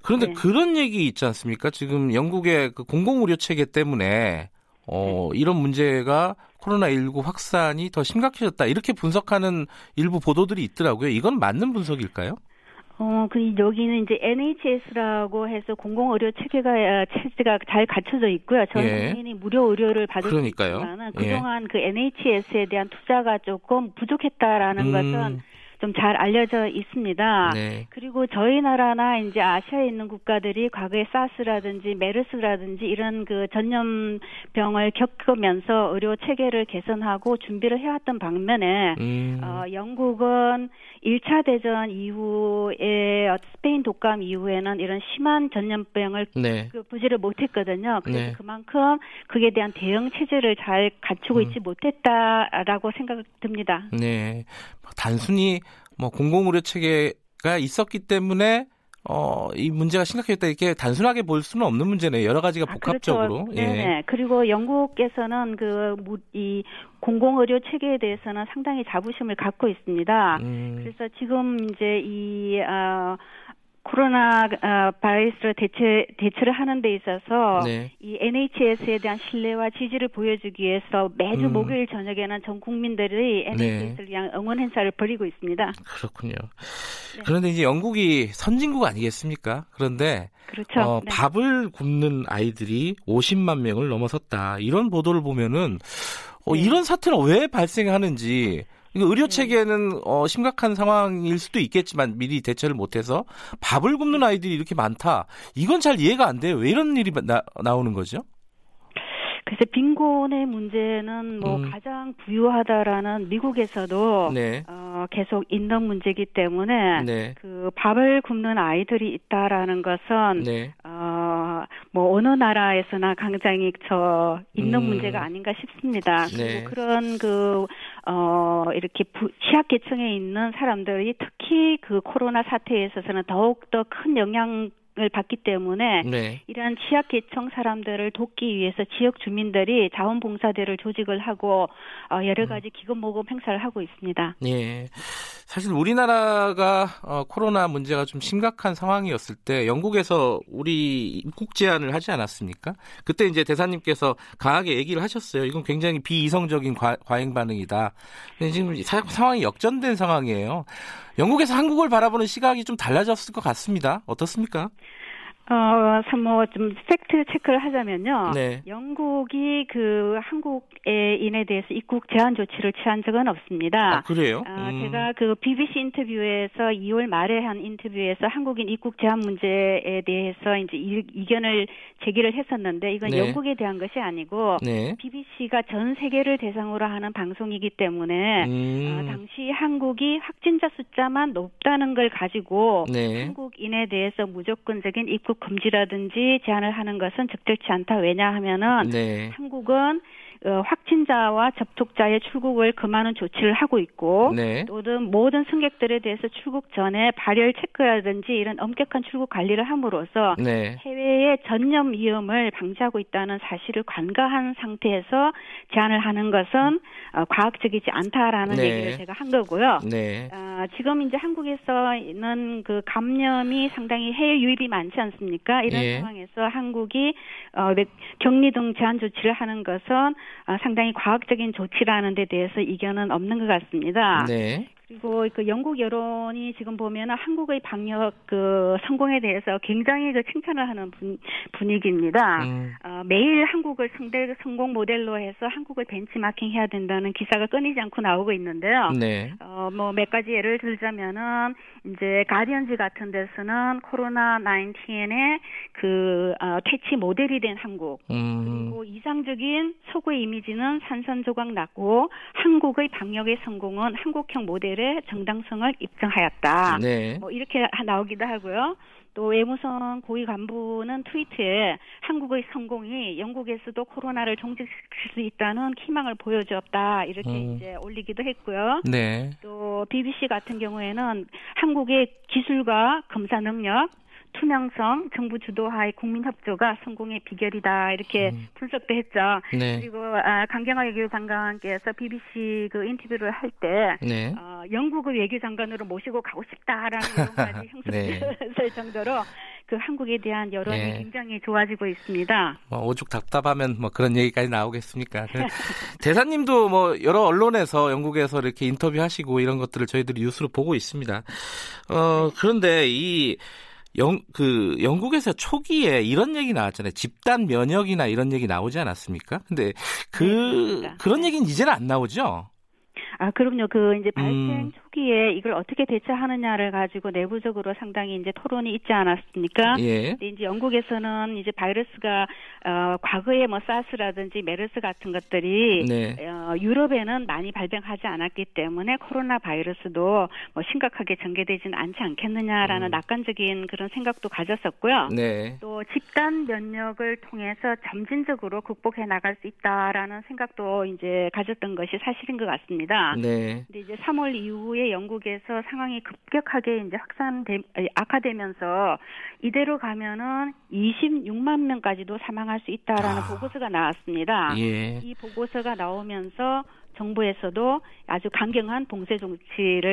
그런데 네. 그런 얘기 있지 않습니까? 지금 영국의 그 공공의료 체계 때문에 어, 이런 문제가 코로나19 확산이 더 심각해졌다. 이렇게 분석하는 일부 보도들이 있더라고요. 이건 맞는 분석일까요? 어, 그 여기는 이제 NHS라고 해서 공공의료 체계가 아, 체제가 잘 갖춰져 있고요. 전 예. 국민이 무료 의료를 받을 그러니까요. 수 있지만 그동안 예. 그 NHS에 대한 투자가 조금 부족했다라는 음. 것은 좀 잘 알려져 있습니다. 네. 그리고 저희 나라나 이제 아시아에 있는 국가들이 과거에 사스라든지 메르스라든지 이런 그 전염병을 겪으면서 의료 체계를 개선하고 준비를 해왔던 방면에 음. 어, 영국은 1차 대전 이후에 스페인 독감 이후에는 이런 심한 전염병을 네. 그 부지를 못했거든요. 그래서 네. 그만큼 그에 대한 대응 체제를 잘 갖추고 음. 있지 못했다라고 생각됩니다. 네, 단순히 뭐 공공의료 체계가 있었기 때문에 어, 이 문제가 심각했다 이렇게 단순하게 볼 수는 없는 문제네요. 여러 가지가 복합적으로. 아, 그렇죠. 예. 네. 그리고 영국에서는 그 이 공공의료 체계에 대해서는 상당히 자부심을 갖고 있습니다. 음. 그래서 지금 이제 이 어, 코로나 어, 바이러스를 대체 대처를 하는 데 있어서 네. 이 NHS에 대한 신뢰와 지지를 보여주기 위해서 매주 음. 목요일 저녁에는 전 국민들이 NHS를 네. 위한 응원 행사를 벌이고 있습니다. 그렇군요. 네. 그런데 이제 영국이 선진국 아니겠습니까? 그런데 그렇죠. 어, 네. 밥을 굶는 아이들이 50만 명을 넘어섰다. 이런 보도를 보면은 어, 네. 이런 사태는 왜 발생하는지 의료 네. 체계는 어, 심각한 상황일 수도 있겠지만 미리 대처를 못해서 밥을 굶는 아이들이 이렇게 많다. 이건 잘 이해가 안 돼요. 왜 이런 일이 나, 나오는 거죠? 글쎄 빈곤의 문제는 뭐 음. 가장 부유하다라는 미국에서도 네. 어, 계속 있는 문제이기 때문에 네. 그 밥을 굶는 아이들이 있다라는 것은 네. 어, 뭐 어느 나라에서나 굉장히 저 있는 음. 문제가 아닌가 싶습니다. 네. 그리고 그런 그 어, 이렇게 부, 취약계층에 있는 사람들이 특히 그 코로나 사태에 있어서는 더욱 더 큰 영향 을 받기 때문에 네. 이러한 취약 계층 사람들을 돕기 위해서 지역 주민들이 자원봉사대를 조직을 하고 어, 여러 음. 가지 기금 모금 행사를 하고 있습니다. 예. 사실 우리나라가 어, 코로나 문제가 좀 심각한 상황이었을 때 영국에서 우리 입국 제한을 하지 않았습니까? 그때 이제 대사님께서 강하게 얘기를 하셨어요. 이건 굉장히 비이성적인 과, 과잉 반응이다. 근데 지금 사, 상황이 역전된 상황이에요. 영국에서 한국을 바라보는 시각이 좀 달라졌을 것 같습니다. 어떻습니까? 어, 뭐좀 팩트 체크를 하자면요. 네. 영국이 그 한국인에 대해서 입국 제한 조치를 취한 적은 없습니다. 아, 그래요? 어, 음. 제가 그 BBC 인터뷰에서 2월 말에 한 인터뷰에서 한국인 입국 제한 문제에 대해서 이제 이, 견을 제기를 했었는데 이건 네. 영국에 대한 것이 아니고 네. BBC가 전 세계를 대상으로 하는 방송이기 때문에 음. 어, 당시 한국이 확진자 숫자만 높다는 걸 가지고 네. 한국인에 대해서 무조건적인 입국 금지라든지 제한을 하는 것은 적절치 않다. 왜냐하면은 네. 한국은 어, 확진자와 접촉자의 출국을 금하는 조치를 하고 있고 네. 또는 모든 승객들에 대해서 출국 전에 발열 체크라든지 이런 엄격한 출국 관리를 함으로써 네. 해외의 전염 위험을 방지하고 있다는 사실을 관가한 상태에서 제한을 하는 것은 어, 과학적이지 않다라는 네. 얘기를 제가 한 거고요. 네. 어, 지금 이제 한국에서는 그 감염이 상당히 해외 유입이 많지 않습니까? 이런 예. 상황에서 한국이 어, 격리 등 제한 조치를 하는 것은 어, 상당히 과학적인 조치라는 데 대해서 이견은 없는 것 같습니다. 네. 그리고 그 영국 여론이 지금 보면 한국의 방역 그 성공에 대해서 굉장히 그 칭찬을 하는 분, 분위기입니다. 음. 어, 매일 한국을 성대 성공 모델로 해서 한국을 벤치마킹 해야 된다는 기사가 끊이지 않고 나오고 있는데요. 네. 어, 뭐 몇 가지 예를 들자면은 이제 가디언즈 같은 데서는 코로나 19의 그 어, 퇴치 모델이 된 한국 음. 그리고 이상적인 서구의 이미지는 산산조각 났고 한국의 방역의 성공은 한국형 모델 의 정당성을 입증하였다. 네. 뭐 이렇게 나오기도 하고요. 또 외무성 고위 간부는 트위터에 한국의 성공이 영국에서도 코로나를 종식시킬 수 있다는 희망을 보여주었다 이렇게 음. 이제 올리기도 했고요. 네. 또 BBC 같은 경우에는 한국의 기술과 검사 능력 투명성, 정부 주도하의 국민 협조가 성공의 비결이다 이렇게 음. 분석도 했죠. 네. 그리고 아, 강경화 외교장관께서 BBC 그 인터뷰를 할때 네. 어, 영국의 외교장관으로 모시고 가고 싶다라는 내용까지 형성될 네. 정도로 그 한국에 대한 여론이 네. 굉장히 좋아지고 있습니다. 뭐 오죽 답답하면 뭐 그런 얘기까지 나오겠습니까? 그 대사님도 뭐 여러 언론에서 영국에서 이렇게 인터뷰하시고 이런 것들을 저희들이 뉴스로 보고 있습니다. 어 그런데 이 영, 그, 영국에서 초기에 이런 얘기 나왔잖아요. 집단 면역이나 이런 얘기 나오지 않았습니까? 근데 그, 네, 그런 얘기는 이제는 안 나오죠? 아, 그럼요. 그 이제 발생 음. 초기에 이걸 어떻게 대처하느냐를 가지고 내부적으로 상당히 이제 토론이 있지 않았습니까? 예. 이제 영국에서는 이제 바이러스가 어 과거에 뭐 사스라든지 메르스 같은 것들이 네. 어 유럽에는 많이 발병하지 않았기 때문에 코로나 바이러스도 뭐 심각하게 전개되지는 않지 않겠느냐라는 음. 낙관적인 그런 생각도 가졌었고요. 네. 또 집단 면역을 통해서 점진적으로 극복해 나갈 수 있다라는 생각도 이제 가졌던 것이 사실인 것 같습니다. 네. 근데 이제 3월 이후에 영국에서 상황이 급격하게 이제 확산돼 악화되면서 이대로 가면은 26만 명까지도 사망할 수 있다라는 아. 보고서가 나왔습니다. 예. 이 보고서가 나오면서 정부에서도 아주 강경한 봉쇄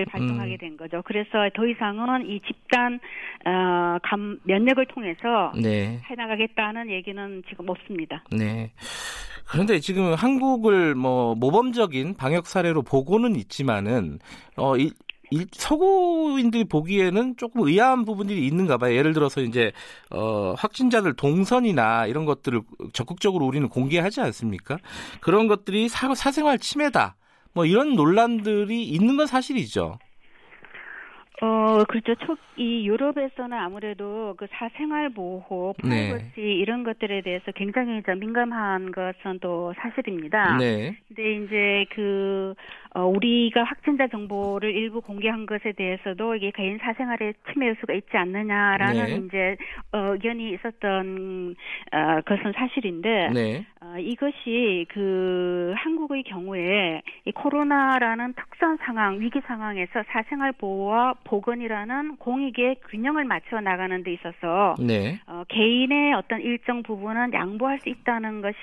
발동하게 음. 된 거죠. 그래서 더 이상은 이 집단 어, 감 면역을 통해서 네. 해나가겠다는 얘기는 지금 없습니다. 네. 그런데 지금 한국을 뭐 모범적인 방역 사례로 보고는 있지만은 어 이, 일, 서구인들이 보기에는 조금 의아한 부분들이 있는가 봐요. 예를 들어서 이제 어, 확진자들 동선이나 이런 것들을 적극적으로 우리는 공개하지 않습니까? 그런 것들이 사, 사생활 침해다. 뭐 이런 논란들이 있는 건 사실이죠. 어, 그렇죠. 초, 이 유럽에서는 아무래도 그 사생활 보호, 프라이버시 네. 이런 것들에 대해서 굉장히 민감한 것은 또 사실입니다. 네. 근데 이제 그 어, 우리가 확진자 정보를 일부 공개한 것에 대해서도 이게 개인 사생활에 침해 요소가 있지 않느냐라는 네. 이제 어, 의견이 있었던 어, 것은 사실인데 네. 어, 이것이 그 한국의 경우에 이 코로나라는 특수한 상황, 위기 상황에서 사생활 보호와 보건이라는 공익의 균형을 맞춰 나가는 데 있어서 네. 어, 개인의 어떤 일정 부분은 양보할 수 있다는 것이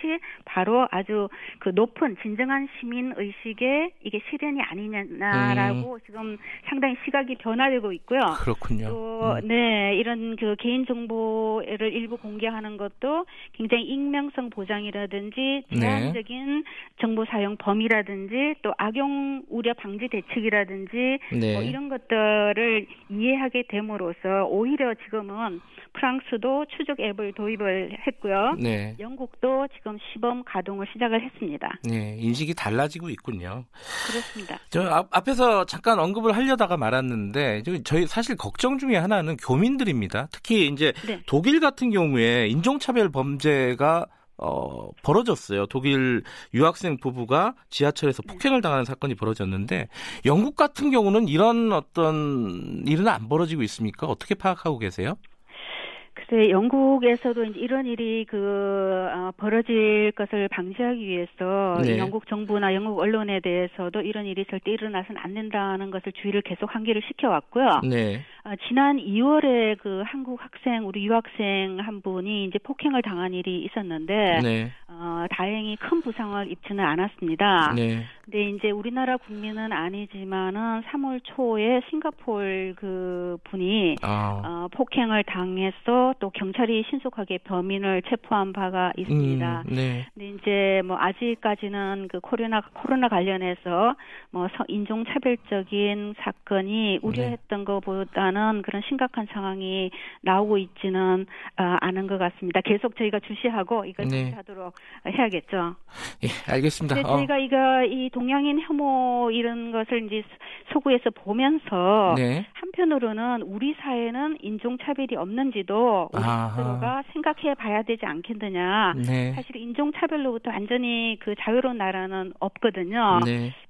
바로 아주 그 높은 진정한 시민 의식의 이게 실현이 아니냐라고 음. 지금 상당히 시각이 변화되고 있고요. 그렇군요. 또, 음. 네, 이런 그 개인 정보를 일부 공개하는 것도 굉장히 익명성 보장이라든지 네. 제한적인 네. 정보 사용 범위라든지 또 악용 우려 방지 대책이라든지 네. 뭐 이런 것들을 이해하게 됨으로써 오히려 지금은 프랑스도 추적 앱을 도입을 했고요. 네. 영국도 지금 시범 가동을 시작을 했습니다. 네, 인식이 달라지고 있군요. 그렇습니다. 저 앞, 앞에서 잠깐 언급을 하려다가 말았는데 저희 사실 걱정 중에 하나는 교민들입니다. 특히 이제 네. 독일 같은 경우에 인종차별 범죄가 어, 벌어졌어요. 독일 유학생 부부가 지하철에서 네. 폭행을 당하는 사건이 벌어졌는데 영국 같은 경우는 이런 어떤 일은 안 벌어지고 있습니까? 어떻게 파악하고 계세요? 글쎄 영국에서도 이제 이런 일이 그 어, 벌어질 것을 방지하기 위해서 네. 영국 정부나 영국 언론에 대해서도 이런 일이 절대 일어나서는 안 된다는 것을 주의를 계속 환기를 시켜왔고요. 네. 어, 지난 2월에 그 한국 학생 우리 유학생 한 분이 이제 폭행을 당한 일이 있었는데 네. 어, 다행히 큰 부상을 입지는 않았습니다. 네. 근데 이제 우리나라 국민은 아니지만은 3월 초에 싱가폴 그 분이 아. 어, 폭행을 당해서 또 경찰이 신속하게 범인을 체포한 바가 있습니다. 음, 네. 근데 이제 뭐 아직까지는 그 코로나 코로나 관련해서 뭐 인종 차별적인 사건이 우려했던 네. 것보다 는 그런 심각한 상황이 나오고 있지는 어, 않은 것 같습니다. 계속 저희가 주시하고 이걸 네. 하도록 해야겠죠. 예, 알겠습니다. 어. 저희가 이거 이 동양인 혐오 이런 것을 이제 소구에서 보면서 네. 한편으로는 우리 사회는 인종 차별이 없는지도 우리 스스로가 생각해 봐야 되지 않겠느냐. 네. 사실 인종 차별로부터 완전히 그 자유로운 나라는 없거든요.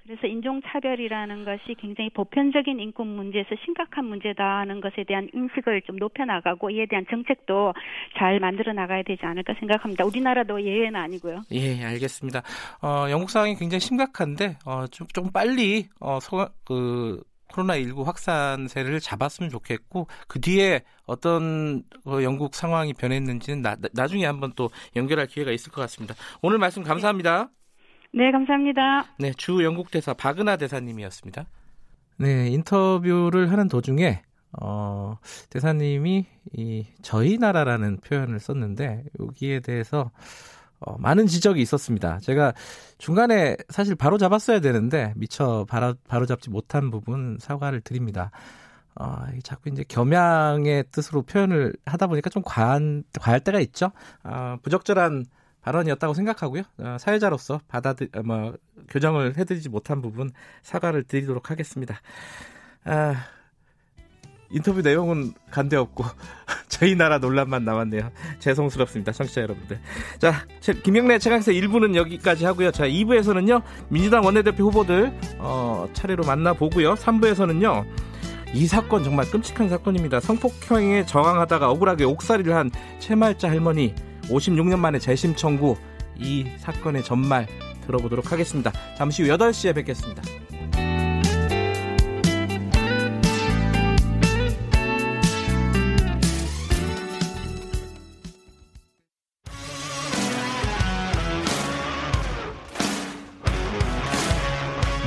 네. 그래서 인종차별이라는 것이 굉장히 보편적인 인권 문제에서 심각한 문제다 하는 것에 대한 인식을 좀 높여나가고 이에 대한 정책도 잘 만들어 나가야 되지 않을까 생각합니다. 우리나라도 예외는 아니고요. 예, 알겠습니다. 어, 영국 상황이 굉장히 심각한데 어, 좀, 좀 빨리 어, 소, 그 코로나19 확산세를 잡았으면 좋겠고 그 뒤에 어떤 어, 영국 상황이 변했는지는 나, 나중에 한번 또 연결할 기회가 있을 것 같습니다. 오늘 말씀 감사합니다. 네, 감사합니다. 네, 주 영국 대사 박은하 대사님이었습니다. 네, 인터뷰를 하는 도중에 어, 대사님이 이 저희 나라라는 표현을 썼는데 여기에 대해서 어, 많은 지적이 있었습니다. 제가 중간에 사실 바로 잡았어야 되는데 미처 바로, 바로 잡지 못한 부분 사과를 드립니다. 어, 자꾸 이제 겸양의 뜻으로 표현을 하다 보니까 좀 과한, 과할 때가 있죠. 어, 부적절한 발언이었다고 생각하고요. 어, 사회자로서 받아들, 어, 뭐, 교정을 해드리지 못한 부분 사과를 드리도록 하겠습니다. 아, 인터뷰 내용은 간대없고 저희 나라 논란만 나왔네요. 죄송스럽습니다. 청취자 여러분들. 자, 김영래 최강사 1부는 여기까지 하고요. 자, 2부에서는요. 민주당 원내대표 후보들 어, 차례로 만나보고요. 3부에서는요. 이 사건 정말 끔찍한 사건입니다. 성폭행에 저항하다가 억울하게 옥살이를 한 채말자 할머니 56년 만에 재심 청구 이 사건의 전말 들어보도록 하겠습니다. 잠시 후 8시에 뵙겠습니다.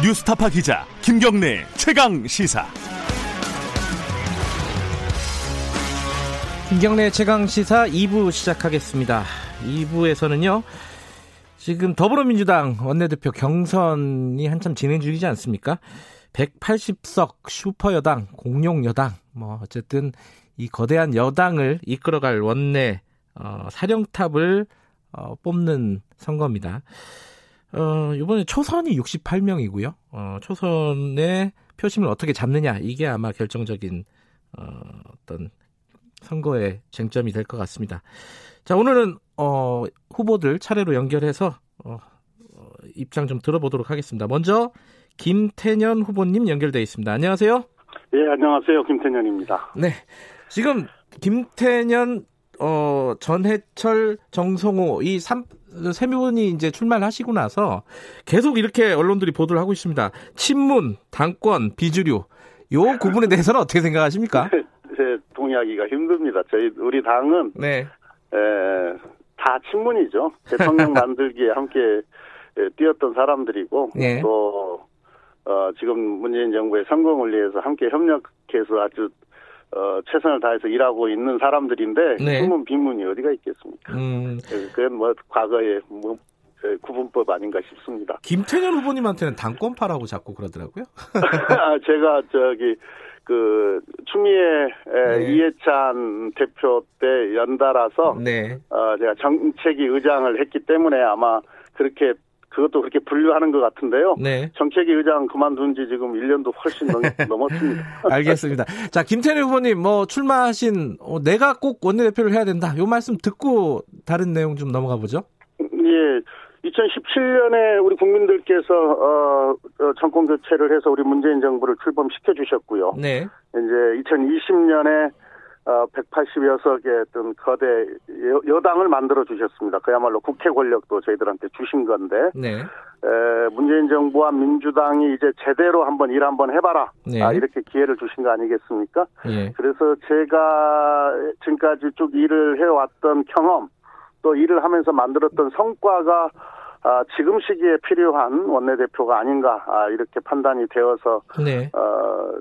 뉴스타파 기자 김경래 최강 시사. 김경래 최강 시사 2부 시작하겠습니다. 2부에서는요. 지금 더불어민주당 원내대표 경선이 한참 진행 중이지 않습니까? 180석 슈퍼 여당, 공룡 여당, 뭐 어쨌든 이 거대한 여당을 이끌어갈 원내 어, 사령탑을 어, 뽑는 선거입니다. 어, 이번에 초선이 68명이고요. 어, 초선의 표심을 어떻게 잡느냐 이게 아마 결정적인 어, 어떤 선거의 쟁점이 될 것 같습니다. 자, 오늘은 어, 후보들 차례로 연결해서 어, 어, 입장 좀 들어보도록 하겠습니다. 먼저 김태년 후보님 연결돼 있습니다. 안녕하세요. 네, 안녕하세요. 김태년입니다. 네. 지금 김태년 어, 전해철, 정성호 이 삼, 세 분이 이제 출마하시고 나서 계속 이렇게 언론들이 보도를 하고 있습니다. 친문, 당권, 비주류 요 구분에 대해서는 어떻게 생각하십니까? 제 동의하기가 힘듭니다. 저희 우리 당은 네. 에, 다 친문이죠. 대통령 만들기에 함께 뛰었던 사람들이고 네. 또 어, 지금 문재인 정부의 성공을 위해서 함께 협력해서 아주 어, 최선을 다해서 일하고 있는 사람들인데 네. 친문 비문이 어디가 있겠습니까? 음. 그건 뭐 과거에 뭐 구분법 아닌가 싶습니다. 김태년 후보님한테는 당권파라고 자꾸 그러더라고요. 제가 저기 그 추미애 네. 이해찬 대표 때 연달아서 네. 어 제가 정책위 의장을 했기 때문에 아마 그렇게 그것도 그렇게 분류하는 것 같은데요. 네. 정책위 의장 그만둔 지 지금 1년도 훨씬 넘, 넘었습니다. 알겠습니다. 자, 김태리 후보님, 뭐, 출마하신, 어, 내가 꼭 원내대표를 해야 된다. 요 말씀 듣고 다른 내용 좀 넘어가 보죠. 예. 2017년에 우리 국민들께서 어, 어, 정권 교체를 해서 우리 문재인 정부를 출범시켜 주셨고요. 네. 이제 2020년에 어, 180여석의 어떤 거대 여, 당을 만들어 주셨습니다. 그야말로 국회 권력도 저희들한테 주신 건데 네. 에, 문재인 정부와 민주당이 이제 제대로 한번 일 한번 해봐라 네. 아, 이렇게 기회를 주신 거 아니겠습니까? 네. 그래서 제가 지금까지 쭉 일을 해왔던 경험 또 일을 하면서 만들었던 성과가 아, 지금 시기에 필요한 원내대표가 아닌가 아, 이렇게 판단이 되어서 네. 어,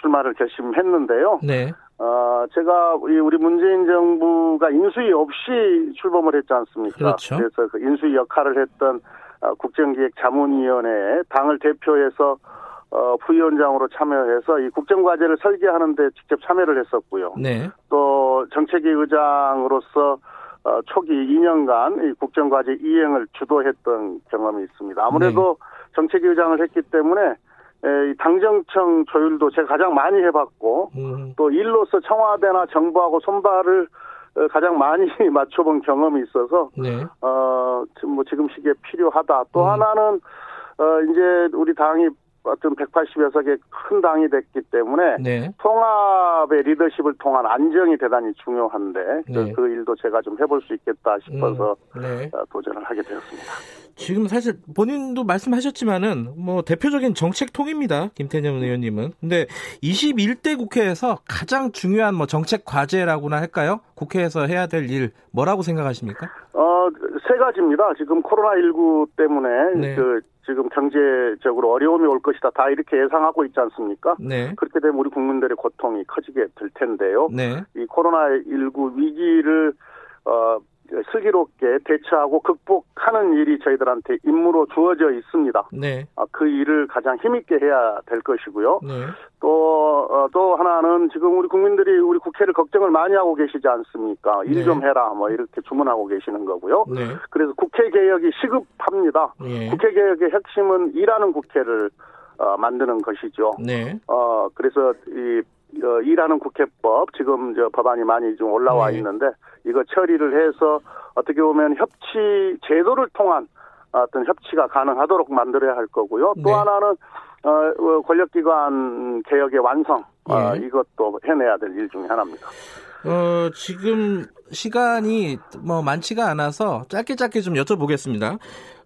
출마를 결심했는데요. 네. 어, 제가 우리 문재인 정부가 인수위 없이 출범을 했지 않습니까? 그렇죠. 그래서 그 인수위 역할을 했던 어, 국정기획자문위원회에 당을 대표해서 어, 부위원장으로 참여해서 이 국정과제를 설계하는데 직접 참여를 했었고요. 네. 또 정책위 의장으로서 어, 초기 2년간 이 국정과제 이행을 주도했던 경험이 있습니다. 아무래도 네. 정책위 의장을 했기 때문에 에, 당정청 조율도 제가 가장 많이 해봤고 음. 또 일로서 청와대나 정부하고 손발을 어, 가장 많이 맞춰본 경험이 있어서 네. 어, 뭐 지금 시기에 필요하다. 또 음. 하나는 어, 이제 우리 당이 어떤 180여 석의 큰 당이 됐기 때문에 네. 통합의 리더십을 통한 안정이 대단히 중요한데 그, 네. 그, 일도 제가 좀 해볼 수 있겠다 싶어서 음. 네. 어, 도전을 하게 되었습니다. 지금 사실 본인도 말씀하셨지만은 뭐 대표적인 정책 통입니다. 김태년 의원님은. 근데 21대 국회에서 가장 중요한 뭐 정책 과제라고나 할까요? 국회에서 해야 될 일 뭐라고 생각하십니까? 어, 세 가지입니다. 지금 코로나 19 때문에 네. 그 지금 경제적으로 어려움이 올 것이다. 다 이렇게 예상하고 있지 않습니까? 네. 그렇게 되면 우리 국민들의 고통이 커지게 될 텐데요. 네. 이 코로나 19 위기를 어 슬기롭게 대처하고 극복하는 일이 저희들한테 임무로 주어져 있습니다. 네. 아, 그 일을 가장 힘있게 해야 될 것이고요. 네. 또, 어, 또 하나는 지금 우리 국민들이 우리 국회를 걱정을 많이 하고 계시지 않습니까? 일좀 네. 해라, 뭐 이렇게 주문하고 계시는 거고요. 네. 그래서 국회 개혁이 시급합니다. 네. 국회 개혁의 핵심은 일하는 국회를 어, 만드는 것이죠. 네. 어, 그래서 이 어, 일하는 국회법 지금 저 법안이 많이 좀 올라와 네. 있는데 이거 처리를 해서 어떻게 보면 협치 제도를 통한 어떤 협치가 가능하도록 만들어야 할 거고요. 또 네. 하나는 어, 어 권력기관 개혁의 완성 어, 네. 이것도 해내야 될 일 중에 하나입니다. 어, 지금 시간이 뭐 많지가 않아서 짧게 짧게 좀 여쭤보겠습니다.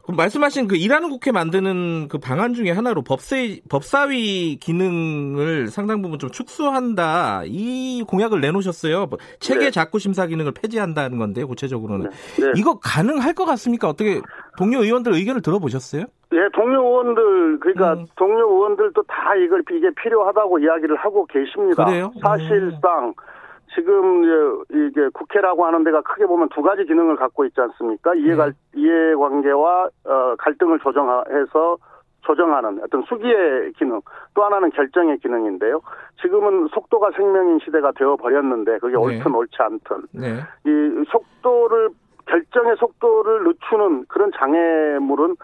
말씀하신 그 일하는 국회 만드는 그 방안 중에 하나로 법세, 법사위 기능을 상당 부분 좀 축소한다. 이 공약을 내놓으셨어요. 뭐 체계 네. 작구 심사 기능을 폐지한다는 건데 구체적으로는 네. 네. 이거 가능할 것 같습니까? 어떻게 동료 의원들 의견을 들어보셨어요? 예, 동료 의원들 그러니까 음. 동료 의원들도 다 이걸 이게 필요하다고 이야기를 하고 계십니다. 그래요? 사실상 음. 지금 이게 국회라고 하는 데가 크게 보면 두 가지 기능을 갖고 있지 않습니까? 이해가 네. 이해관계와 어, 갈등을 조정해서 조정하는 어떤 수기의 기능, 또 하나는 결정의 기능인데요. 지금은 속도가 생명인 시대가 되어 버렸는데 그게 네. 옳든 옳지 않든 네. 이 속도를 결정의 속도를 늦추는 그런 장애물은 예,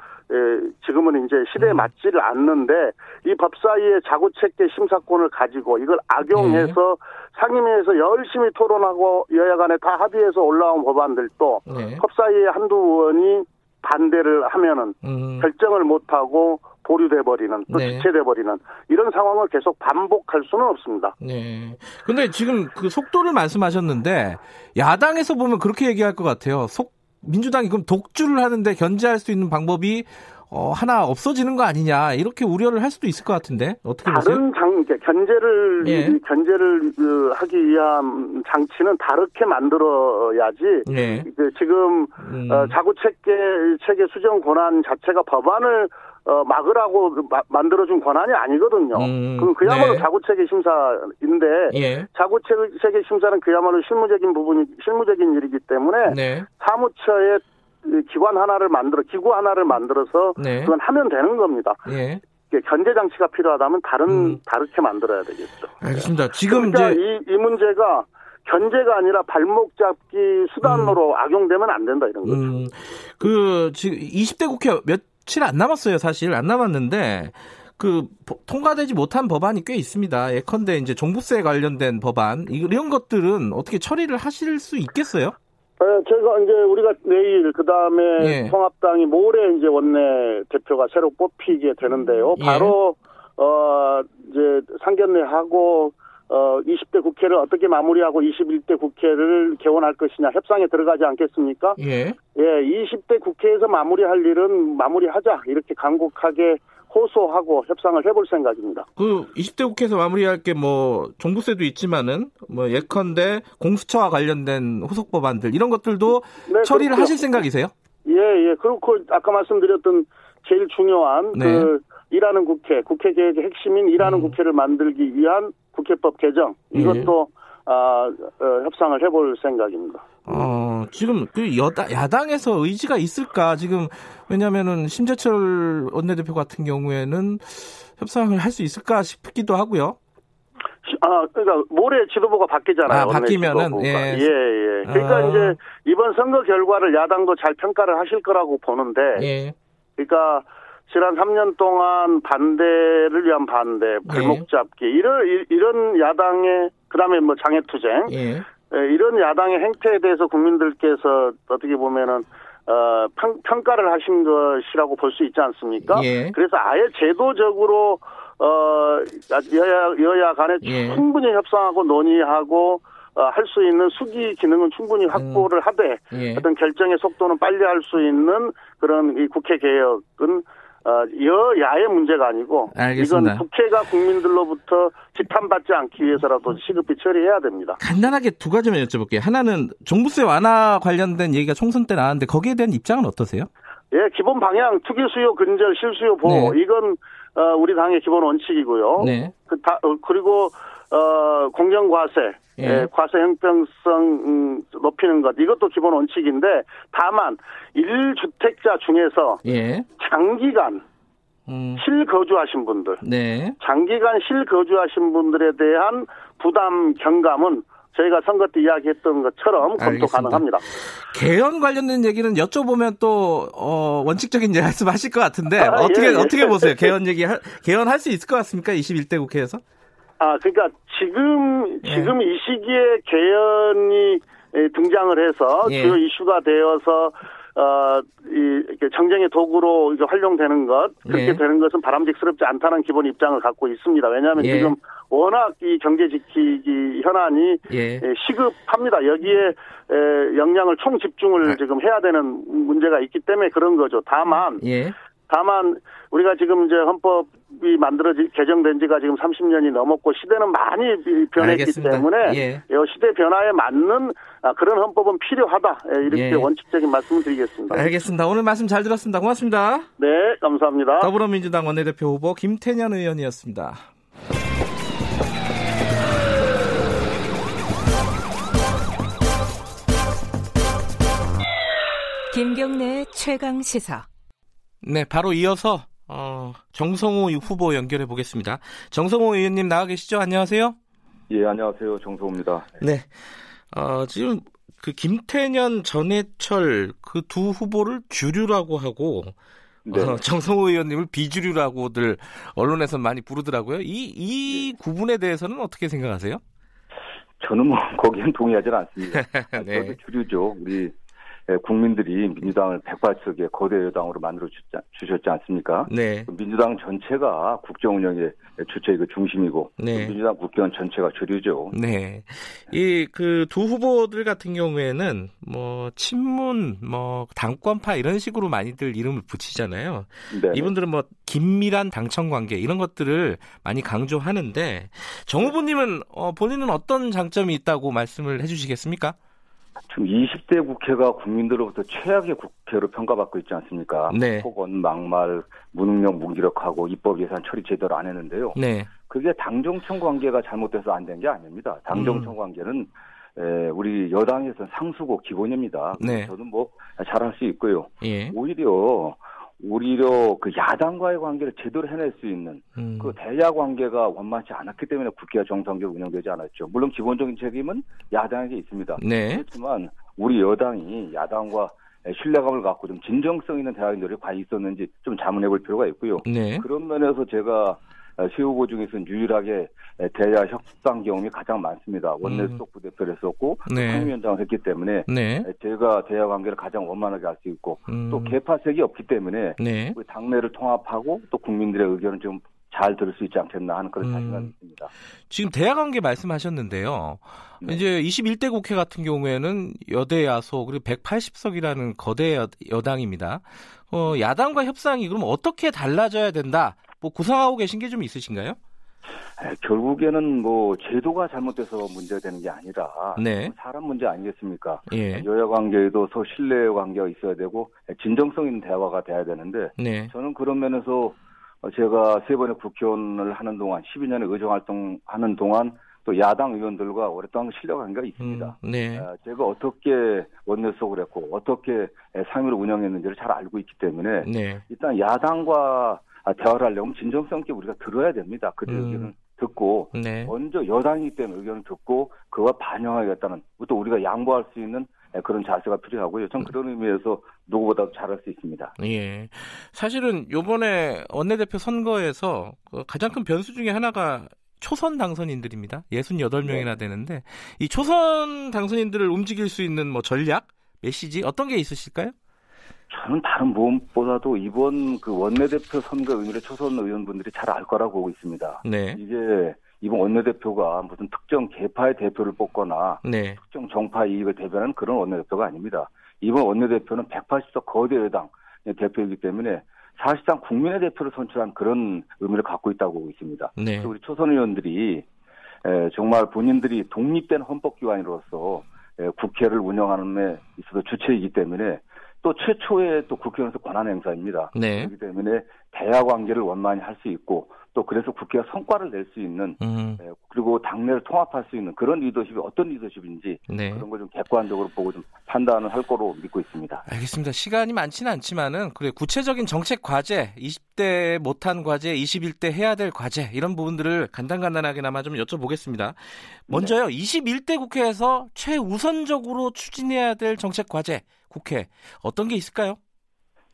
지금은 이제 시대에 음. 맞지를 않는데 이 법사위의 자구책계 심사권을 가지고 이걸 악용해서 네. 상임위에서 열심히 토론하고 여야 간에 다 합의해서 올라온 법안들도 네. 법사위의 한두 의원이 반대를 하면은 음. 결정을 못하고 보류돼 버리는 또 네. 지체돼 버리는 이런 상황을 계속 반복할 수는 없습니다. 네. 근데 지금 그 속도를 말씀하셨는데 야당에서 보면 그렇게 얘기할 것 같아요. 속 민주당이 그럼 독주를 하는데 견제할 수 있는 방법이 어, 하나 없어지는 거 아니냐 이렇게 우려를 할 수도 있을 것 같은데 어떻게 보세요? 다른 장 견제를 예. 견제를 그, 하기 위한 장치는 다르게 만들어야지. 예. 그, 지금 음. 어, 자구 체계 체계 수정 권한 자체가 법안을 어, 막으라고 마, 만들어준 권한이 아니거든요. 음, 그럼 그야말로 네. 자구체계 심사인데 예. 자구체계 심사는 그야말로 실무적인 부분이 실무적인 일이기 때문에 네. 사무처의 기관 하나를 만들어 기구 하나를 만들어서 네. 그건 하면 되는 겁니다. 예. 견제 장치가 필요하다면 다른 음. 다르게 만들어야 되겠죠. 알겠습니다. 지금 그러니까 이제 이, 이 문제가 견제가 아니라 발목 잡기 수단으로 음. 악용되면 안 된다 이런 거죠. 음. 그 지금 20대 국회 며칠 안 남았어요, 사실 안 남았는데 그 통과되지 못한 법안이 꽤 있습니다. 예컨대 이제 종부세 관련된 법안 이런 것들은 어떻게 처리를 하실 수 있겠어요? 네, 제가 이제 우리가 내일 그 다음에 예. 통합당이 모레 이제 원내 대표가 새로 뽑히게 되는데요. 예. 바로 어 이제 상견례하고 어 20대 국회를 어떻게 마무리하고 21대 국회를 개원할 것이냐 협상에 들어가지 않겠습니까? 예. 예, 20대 국회에서 마무리할 일은 마무리하자 이렇게 간곡하게 호소하고 협상을 해볼 생각입니다. 그 20대 국회에서 마무리할 게 뭐 종부세도 있지만은 뭐 예컨대 공수처와 관련된 후속 법안들 이런 것들도 네, 처리를 그렇죠. 하실 생각이세요? 예, 예. 그렇고 아까 말씀드렸던 제일 중요한 네. 그 일하는 국회, 국회 개혁의 핵심인 일하는 음. 국회를 만들기 위한 국회법 개정 이것도 예. 아, 어, 협상을 해볼 생각입니다. 어, 지금 그 여당, 야당에서 의지가 있을까? 지금 왜냐면은 심재철 원내대표 같은 경우에는 협상을 할 수 있을까 싶기도 하고요. 아, 그러니까 모레 지도부가 바뀌잖아요. 아, 바뀌면은. 예, 예. 예. 그러니까 아. 이제 이번 선거 결과를 야당도 잘 평가를 하실 거라고 보는데, 예. 그러니까 지난 3년 동안 반대를 위한 반대, 발목 네. 잡기 이런 이런 야당의 그다음에 뭐 장애 투쟁 예. 이런 야당의 행태에 대해서 국민들께서 어떻게 보면은 어, 평, 평가를 하신 것이라고 볼 수 있지 않습니까? 예. 그래서 아예 제도적으로 어 여야 여야 간에 예. 충분히 협상하고 논의하고 어, 할 수 있는 수기 기능은 충분히 확보를 음. 하되 예. 어떤 결정의 속도는 빨리 할 수 있는 그런 이 국회 개혁은 어, 여야의 문제가 아니고 알겠습니다. 이건 국회가 국민들로부터 지탄받지 않기 위해서라도 시급히 처리해야 됩니다. 간단하게 두 가지만 여쭤볼게요. 하나는 종부세 완화 관련된 얘기가 총선 때 나왔는데 거기에 대한 입장은 어떠세요? 예, 기본 방향 투기 수요 근절 실수요 보호 네. 이건 어, 우리 당의 기본 원칙이고요. 네. 그 다, 어, 그리고 어, 공정과세, 예. 예, 과세 형평성 음, 높이는 것 이것도 기본 원칙인데 다만 1주택자 중에서 예. 장기간 음. 실거주하신 분들, 네. 장기간 실거주하신 분들에 대한 부담 경감은 저희가 선거 때 이야기했던 것처럼 검토 알겠습니다. 가능합니다. 개헌 관련된 얘기는 여쭤보면 또 어, 원칙적인 말씀하실 것 같은데 아, 어떻게 예, 예. 어떻게 보세요? 개헌 얘기 개헌 할 수 있을 것 같습니까? 21대 국회에서? 아, 그러니까 지금 예. 지금 이 시기에 개헌이 등장을 해서 예. 주요 이슈가 되어서 어, 이, 정쟁의 도구로 이제 활용되는 것, 그렇게 예. 되는 것은 바람직스럽지 않다는 기본 입장을 갖고 있습니다. 왜냐하면 예. 지금 워낙 이 경제 지키기 현안이 예. 시급합니다. 여기에 에, 역량을 총 집중을 아. 지금 해야 되는 문제가 있기 때문에 그런 거죠. 다만, 예. 다만 우리가 지금 이제 헌법이 만들어지 개정된 지가 지금 30년이 넘었고 시대는 많이 변했기 알겠습니다. 때문에 예. 시대 변화에 맞는 아, 그런 헌법은 필요하다 예, 이렇게 예. 원칙적인 말씀을 드리겠습니다. 알겠습니다. 오늘 말씀 잘 들었습니다. 고맙습니다. 네, 감사합니다. 더불어민주당 원내대표 후보 김태년 의원이었습니다. 김경래 최강 시사. 네, 바로 이어서 어, 정성호 후보 연결해 보겠습니다. 정성호 의원님 나와 계시죠? 안녕하세요. 예, 안녕하세요. 정성호입니다. 네. 어, 지금 그 김태년, 전해철 그 두 후보를 주류라고 하고 네. 어, 정성호 의원님을 비주류라고들 언론에서 많이 부르더라고요. 이, 이 네. 구분에 대해서는 어떻게 생각하세요? 저는 뭐 거기엔 동의하지 않습니다. 네. 저도 주류죠. 우리 예, 국민들이 민주당을 백발석의 거대 여당으로 만들어 주셨지 않습니까? 네. 민주당 전체가 국정 운영의 주체이고 중심이고 네. 민주당 국회의원 전체가 주류죠. 네. 이 그 두 후보들 같은 경우에는 뭐 친문, 뭐 당권파 이런 식으로 많이들 이름을 붙이잖아요. 네. 이분들은 뭐 긴밀한 당청 관계 이런 것들을 많이 강조하는데 정 후보님은 어, 본인은 어떤 장점이 있다고 말씀을 해주시겠습니까? 지금 20대 국회가 국민들로부터 최악의 국회로 평가받고 있지 않습니까? 네. 폭언, 막말, 무능력, 무기력하고 입법 예산 처리 제대로 안 했는데요. 네. 그게 당정청 관계가 잘못돼서 안 된 게 아닙니다. 당정청 음. 관계는 에, 우리 여당에서는 상수고 기본입니다. 네. 저는 뭐 잘할 수 있고요. 예. 오히려 오히려 그 야당과의 관계를 제대로 해낼 수 있는 음. 그 대야 관계가 원만치 않았기 때문에 국회가 정상적으로 운영되지 않았죠. 물론 기본적인 책임은 야당에게 있습니다. 네. 그렇지만 우리 여당이 야당과 신뢰감을 갖고 좀 진정성 있는 대화의 노력이 과연 있었는지 좀 자문해 볼 필요가 있고요. 네. 그런 면에서 제가 새 후보 중에서는 유일하게 대야 협상 경험이 가장 많습니다. 원내 음. 수석 부대표를 했었고 네. 상임위원장을 했기 때문에 네. 제가 대야 관계를 가장 원만하게 할수 있고 음. 또 개파색이 없기 때문에 네. 당내를 통합하고 또 국민들의 의견을 좀잘 들을 수 있지 않겠나 하는 그런 음. 자신감이 있습니다. 지금 대화관계 말씀하셨는데요. 네. 이제 21대 국회 같은 경우에는 여대 야소 그리고 180석이라는 거대 여 당입니다. 어, 야당과 협상이 그럼 어떻게 달라져야 된다? 뭐 구상하고 계신 게 좀 있으신가요? 결국에는 뭐 제도가 잘못돼서 문제가 되는 게 아니라 네. 사람 문제 아니겠습니까? 예. 여야 관계에도 서 신뢰 관계가 있어야 되고 진정성 있는 대화가 돼야 되는데 네. 저는 그런 면에서 제가 세 번의 국회의원을 하는 동안 12년의 의정 활동하는 동안 또 야당 의원들과 오랫동안 신뢰 관계가 있습니다. 음, 네. 제가 어떻게 원내 속을 했고 어떻게 상임위를 운영했는지를 잘 알고 있기 때문에 네. 일단 야당과 대화를 하려면 진정성 있게 우리가 들어야 됩니다. 그들 음. 의견을 듣고 네. 먼저 여당이기 때문에 의견을 듣고 그와 반영하겠다는 또 우리가 양보할 수 있는 그런 자세가 필요하고요. 전 그런 의미에서 누구보다도 잘할 수 있습니다. 예. 사실은 요번에 원내대표 선거에서 그 가장 큰 변수 중에 하나가 초선 당선인들입니다. 68명이나 되는데 이 초선 당선인들을 움직일 수 있는 뭐 전략, 메시지 어떤 게 있으실까요? 저는 다른 무엇보다도 이번 그 원내대표 선거 의미를 초선 의원분들이 잘 알 거라고 보고 있습니다. 네. 이게 이번 원내대표가 무슨 특정 개파의 대표를 뽑거나 네. 특정 정파 이익을 대변하는 그런 원내대표가 아닙니다. 이번 원내대표는 180석 거대 여당 대표이기 때문에 사실상 국민의 대표를 선출한 그런 의미를 갖고 있다고 보고 있습니다. 네. 우리 초선 의원들이 정말 본인들이 독립된 헌법기관으로서 국회를 운영하는 데 있어서 주체이기 때문에 또 최초의 또 국회의원에서 권한 행사입니다. 네. 그렇기 때문에 대화 관계를 원만히 할 수 있고 또 그래서 국회가 성과를 낼 수 있는 음. 예, 그리고 당내를 통합할 수 있는 그런 리더십이 어떤 리더십인지 네. 그런 걸 좀 객관적으로 보고 좀 판단을 할 거로 믿고 있습니다. 알겠습니다. 시간이 많지는 않지만은 그래 구체적인 정책 과제, 20대 못한 과제, 21대 해야 될 과제 이런 부분들을 간단간단하게나마 좀 여쭤보겠습니다. 먼저요, 네. 21대 국회에서 최우선적으로 추진해야 될 정책 과제 국회 어떤 게 있을까요?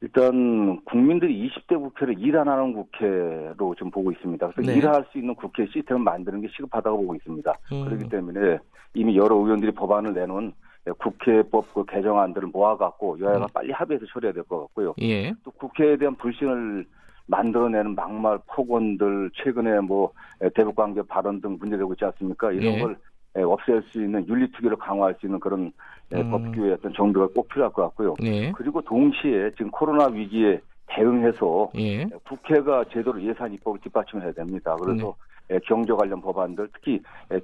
일단 국민들이 20대 국회를 일안 하는 국회로 좀 보고 있습니다. 그래서 네. 일할 수 있는 국회 시스템을 만드는 게 시급하다고 보고 있습니다. 음. 그렇기 때문에 이미 여러 의원들이 법안을 내놓은 국회법 그 개정안들을 모아갖고 여야가 음. 빨리 합의해서 처리해야 될 것 같고요. 예. 또 국회에 대한 불신을 만들어내는 막말 폭언들 최근에 뭐 대북 관계 발언 등 문제되고 있지 않습니까? 이런 예. 걸 없앨 수 있는 윤리투기를 강화할 수 있는 그런 음. 법규의 어떤 정도가 꼭 필요할 것 같고요. 네. 그리고 동시에 지금 코로나 위기에 대응해서 예. 국회가 제대로 예산 입법을 뒷받침을 해야 됩니다. 그래서 네. 경제 관련 법안들 특히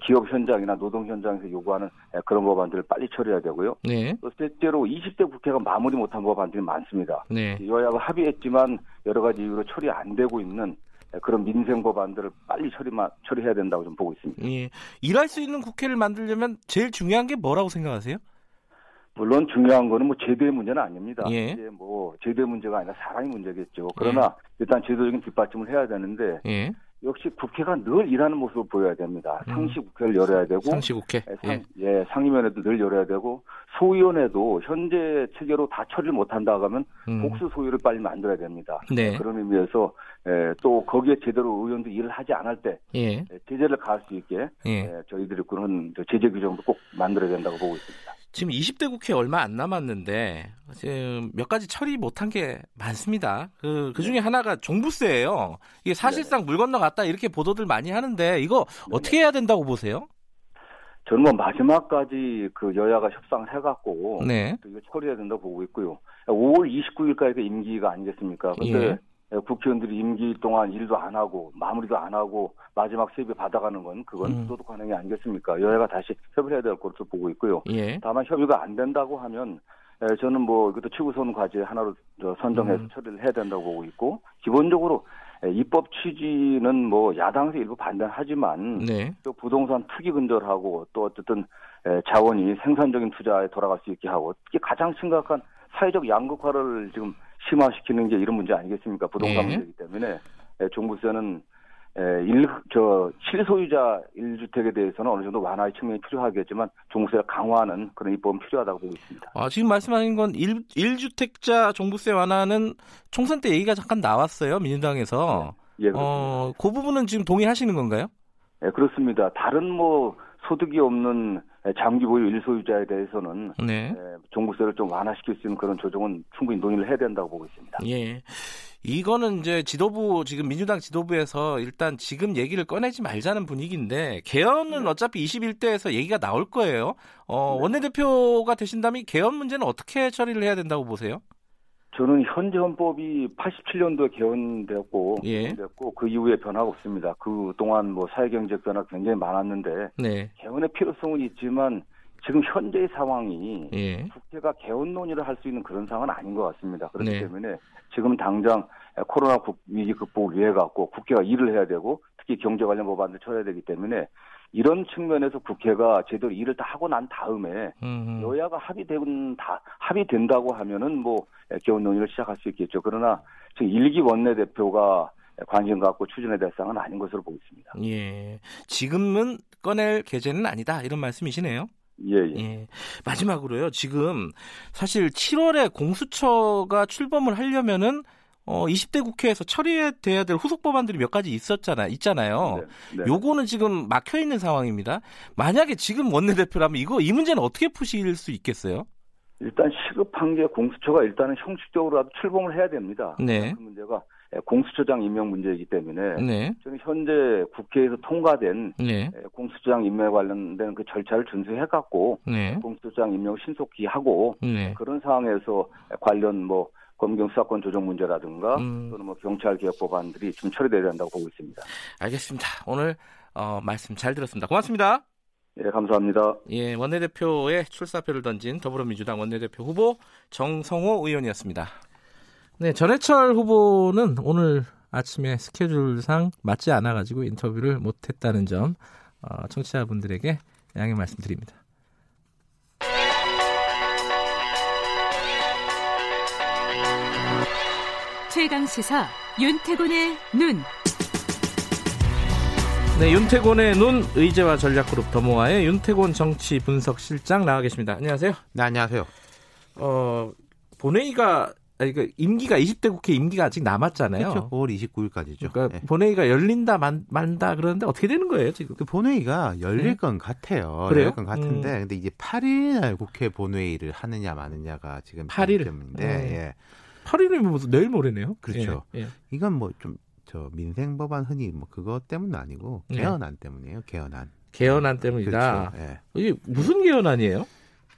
기업 현장이나 노동 현장에서 요구하는 그런 법안들을 빨리 처리해야 되고요. 네. 또 실제로 20대 국회가 마무리 못한 법안들이 많습니다. 네. 여야가 합의했지만 여러 가지 이유로 처리 안 되고 있는 그런 민생 법안들을 빨리 처리만 처리해야 된다고 좀 보고 있습니다. 예. 일할 수 있는 국회를 만들려면 제일 중요한 게 뭐라고 생각하세요? 물론 중요한 거는 뭐 제도의 문제는 아닙니다. 예. 이제 뭐 제도의 문제가 아니라 사람의 문제겠죠. 그러나 예. 일단 제도적인 뒷받침을 해야 되는데 예. 역시 국회가 늘 일하는 모습을 보여야 됩니다. 음. 상시 국회를 열어야 되고 상시 국회 예, 상, 예. 상임위원회도 늘 열어야 되고 소위원회도 현재 체계로 다 처리를 못한다 하면 음. 복수 소위를 빨리 만들어야 됩니다. 네. 그런 의미에서 예, 또 거기에 제대로 의원도 일을 하지 않을 때 예. 예 제재를 가할 수 있게 예. 예, 저희들이 그런 제재 규정도 꼭 만들어야 된다고 보고 있습니다. 지금 20대 국회 얼마 안 남았는데 지금 몇 가지 처리 못한 게 많습니다. 그, 그 중에 네. 하나가 종부세예요. 이게 사실상 네. 물 건너갔다 이렇게 보도들 많이 하는데 이거 어떻게 해야 된다고 보세요? 저는 뭐 마지막까지 그 여야가 협상을 해갖고 네. 이거 처리해야 된다고 보고 있고요. 5월 29일까지 임기가 아니겠습니까? 근데 예. 예, 국회의원들이 임기 동안 일도 안 하고 마무리도 안 하고 마지막 세비 받아가는 건 그건 음. 도덕 관행이 아니겠습니까? 여야가 다시 협의를 해야 될 것으로 보고 있고요. 예. 다만 협의가 안 된다고 하면 예, 저는 뭐 이것도 최우선 과제 하나로 선정해서 음. 처리를 해야 된다고 보고 있고 기본적으로 예, 입법 취지는 뭐 야당에서 일부 반대하지만 네. 또 부동산 투기 근절하고 또 어쨌든 자원이 생산적인 투자에 돌아갈 수 있게 하고 특히 가장 심각한 사회적 양극화를 지금 심화시키는 게 이런 문제 아니겠습니까? 부동산 네. 문제이기 때문에 종부세는 일, 저, 실소유자 1주택에 대해서는 어느 정도 완화의 측면이 필요하겠지만 종부세를 강화하는 그런 입법은 필요하다고 보고 있습니다. 아, 지금 말씀하신 건 1, 1주택자 종부세 완화는 총선 때 얘기가 잠깐 나왔어요. 민주당에서. 네. 예, 어, 그 부분은 지금 동의하시는 건가요? 네, 그렇습니다. 다른 뭐 소득이 없는 장기 보유 일소유자에 대해서는 네. 종부세를 좀 완화시킬 수 있는 그런 조정은 충분히 논의를 해야 된다고 보고 있습니다. 예. 이거는 이제 지도부 지금 민주당 지도부에서 일단 지금 얘기를 꺼내지 말자는 분위기인데 개헌은 네. 어차피 21대에서 얘기가 나올 거예요. 어, 네. 원내대표가 되신다면 개헌 문제는 어떻게 처리를 해야 된다고 보세요? 저는 현재 헌법이 87년도에 개헌되었고, 예. 됐고 그 이후에 변화가 없습니다. 그 동안 뭐 사회 경제적 변화 굉장히 많았는데 네. 개헌의 필요성은 있지만 지금 현재의 상황이 예. 국회가 개헌 논의를 할 수 있는 그런 상황은 아닌 것 같습니다. 그렇기 네. 때문에 지금 당장 코로나 위기 극복을 위해 갖고 국회가 일을 해야 되고 특히 경제 관련 법안을 처리해야 되기 때문에 이런 측면에서 국회가 제대로 일을 다 하고 난 다음에 음흠. 여야가 합의된 다 합의된다고 하면은 뭐 개헌 논의를 시작할 수 있겠죠. 그러나 지금 일기 원내 대표가 관심 갖고 추진의 대상은 아닌 것으로 보고 있습니다. 예. 지금은 꺼낼 계제는 아니다 이런 말씀이시네요. 예, 예. 예. 마지막으로요. 지금 사실 7월에 공수처가 출범을 하려면은 어 20대 국회에서 처리돼야 될 후속 법안들이 몇 가지 있었잖아 있잖아요. 네, 네. 요거는 지금 막혀 있는 상황입니다. 만약에 지금 원내대표라면 이거 이 문제는 어떻게 푸실 수 있겠어요? 일단 시급한 게 공수처가 일단은 형식적으로라도 출범을 해야 됩니다. 네. 그 문제가 공수처장 임명 문제이기 때문에 네. 지금 현재 국회에서 통과된 네. 공수처장 임명 관련된 그 절차를 준수해 갖고 네. 공수처장 임명 신속히 하고 네. 그런 상황에서 관련 뭐 검경 수사권 조정 문제라든가 음. 또는 뭐 경찰 개혁 법안들이 좀 처리돼야 된다고 보고 있습니다. 알겠습니다. 오늘 어, 말씀 잘 들었습니다. 고맙습니다. 예, 감사합니다. 예, 원내대표의 출사표를 던진 더불어민주당 원내대표 후보 정성호 의원이었습니다. 네, 전해철 후보는 오늘 아침에 스케줄상 맞지 않아가지고 인터뷰를 못했다는 점 어, 청취자분들에게 양해 말씀드립니다. 최강 시사 윤태곤의 눈. 네, 윤태곤의 눈 의제와 전략그룹 더모아의 윤태곤 정치 분석 실장 나와 계십니다. 안녕하세요. 네, 안녕하세요. 어, 본회의가 아니, 그 임기가 20대 국회 임기가 아직 남았잖아요. 그렇죠. 5월 29일까지죠. 그러니까 네. 본회의가 열린다 만, 만다 그러는데 어떻게 되는 거예요 지금? 그 본회의가 열릴 네. 건 같아요. 그래요? 열릴 건 같은데, 음. 근데 이제 8일 날 국회 본회의를 하느냐 마느냐가 지금 8일 때문인데, 네. 예. 8일이면 무슨 내일 모레네요. 그렇죠. 예. 예. 이건 뭐 좀 저 민생 법안 흔히 뭐 그것 때문은 아니고 네. 개헌안 때문이에요. 개헌안. 개헌안 때문이다. 그렇죠. 예. 이게 무슨 개헌안이에요?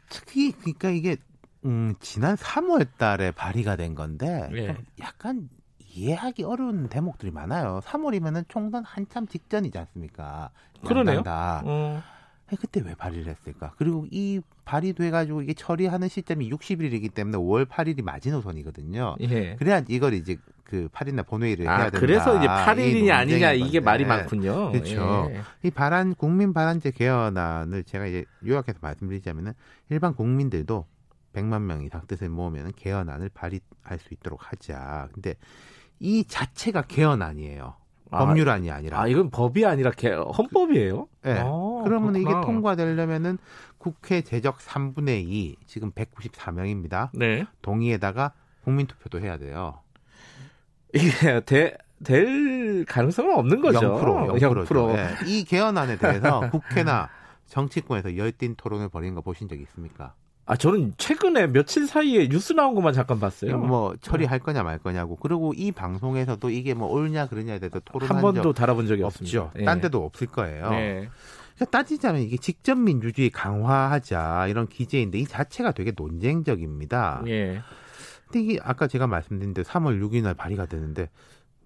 특히 그러니까 이게 음, 지난 3월 달에 발의가 된 건데 예. 약간 이해하기 어려운 대목들이 많아요. 3월이면은 총선 한참 직전이지 않습니까? 그러네요. 어. 그때 왜 발의를 했을까? 그리고 이 발의돼 가지고 이게 처리하는 시점이 60일이기 때문에 5월 8일이 마지노선이거든요. 예. 그래야 이걸 이제 그 8일날 본회의를 아, 해야 된다. 그래서 이제 8일이냐 아니냐 이게. 말이 많군요. 그렇죠. 예. 이 발안 국민 발안제 개헌안을 제가 이제 요약해서 말씀드리자면은 일반 국민들도 100만 명 이상 뜻을 모으면 개헌안을 발의할 수 있도록 하자. 근데 이 자체가 개헌안이에요. 법률안이 아니라. 아, 이건 법이 아니라 개, 헌법이에요? 네. 아, 그러면 그렇구나. 이게 통과되려면은 국회 제적 3분의 2, 지금 194명입니다. 네. 동의에다가 국민투표도 해야 돼요. 이게 대, 될 가능성은 없는 거죠. 0%. 0%. 0%. 네. 이 개헌안에 대해서 국회나 정치권에서 열띤 토론을 벌이는 거 보신 적 있습니까? 아, 저는 최근에 며칠 사이에 뉴스 나온 것만 잠깐 봤어요. 뭐 처리할 거냐 말 거냐고. 그리고 이 방송에서도 이게 뭐 옳냐 그러냐에 대해서 토론한 한 번도 적 달아본 적이 없죠. 예. 딴 데도 없을 거예요. 네. 그러니까 따지자면 이게 직접 민주주의 강화하자 이런 기제인데 이 자체가 되게 논쟁적입니다. 예. 근데 이게 아까 제가 말씀드린 대로 3월 6일 날 발의가 되는데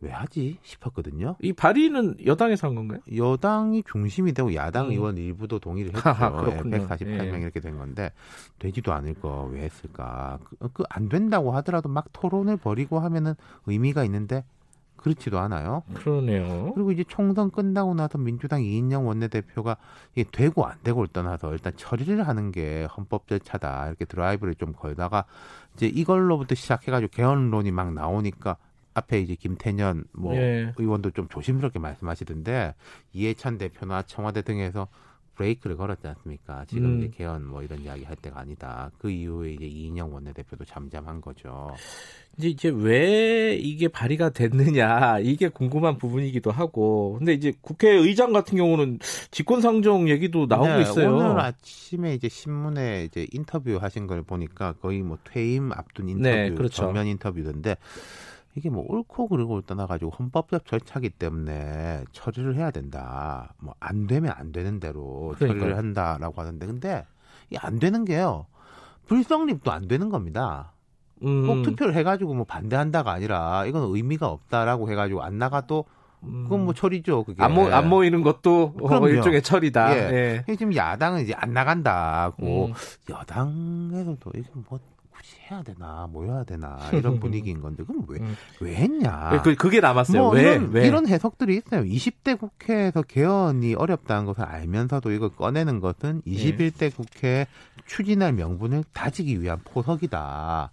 왜 하지 싶었거든요. 이 발의는 여당에서 한 건가요? 여당이 중심이 되고 야당 음. 의원 일부도 동의를 했죠. 하하, 그렇군요. 148명 예. 이렇게 된 건데 되지도 않을 거 왜 했을까? 그안 된다고 하더라도 막 토론을 벌이고 하면은 의미가 있는데 그렇지도 않아요. 그러네요. 그리고 이제 총선 끝나고 나서 민주당 이인영 원내대표가 이게 되고 안 되고를 떠나서 일단 처리를 하는 게 헌법 절차다 이렇게 드라이브를 좀 걸다가 이제 이걸로부터 시작해가지고 개헌론이 막 나오니까 앞에 이제 김태년 뭐 예. 의원도 좀 조심스럽게 말씀하시던데 이해찬 대표나 청와대 등에서 브레이크를 걸었지 않습니까? 지금 음. 이제 개헌 뭐 이런 이야기 할 때가 아니다. 그 이후에 이제 이인영 원내대표도 잠잠한 거죠. 이제 이제 왜 이게 발의가 됐느냐 이게 궁금한 부분이기도 하고 근데 이제 국회의장 같은 경우는 직권상정 얘기도 나오고 네, 있어요. 오늘 아침에 이제 신문에 이제 인터뷰 하신 걸 보니까 거의 뭐 퇴임 앞둔 인터뷰, 네, 그렇죠. 전면 인터뷰던데 이게 뭐 옳고 그르고 떠나가지고 헌법적 절차기 때문에 처리를 해야 된다. 뭐 안 되면 안 되는 대로 그러니까요. 처리를 한다라고 하는데 근데 이 안 되는 게요. 불성립도 안 되는 겁니다. 음. 꼭 투표를 해가지고 뭐 반대한다가 아니라 이건 의미가 없다라고 해가지고 안 나가도 그건 뭐 처리죠. 그게 안, 모, 안 모이는 것도 어, 일종의 처리다. 예. 예. 지금 야당은 이제 안 나간다고 음. 여당에서도 이게 뭐 굳이 해야 되나 모여야 되나 이런 분위기인 건데 그럼 왜왜 음. 왜 했냐? 그, 그게 남았어요. 뭐 왜, 이런, 왜? 이런 해석들이 있어요. 20대 국회에서 개헌이 어렵다는 것을 알면서도 이걸 꺼내는 것은 21대 예. 국회 추진할 명분을 다지기 위한 포석이다.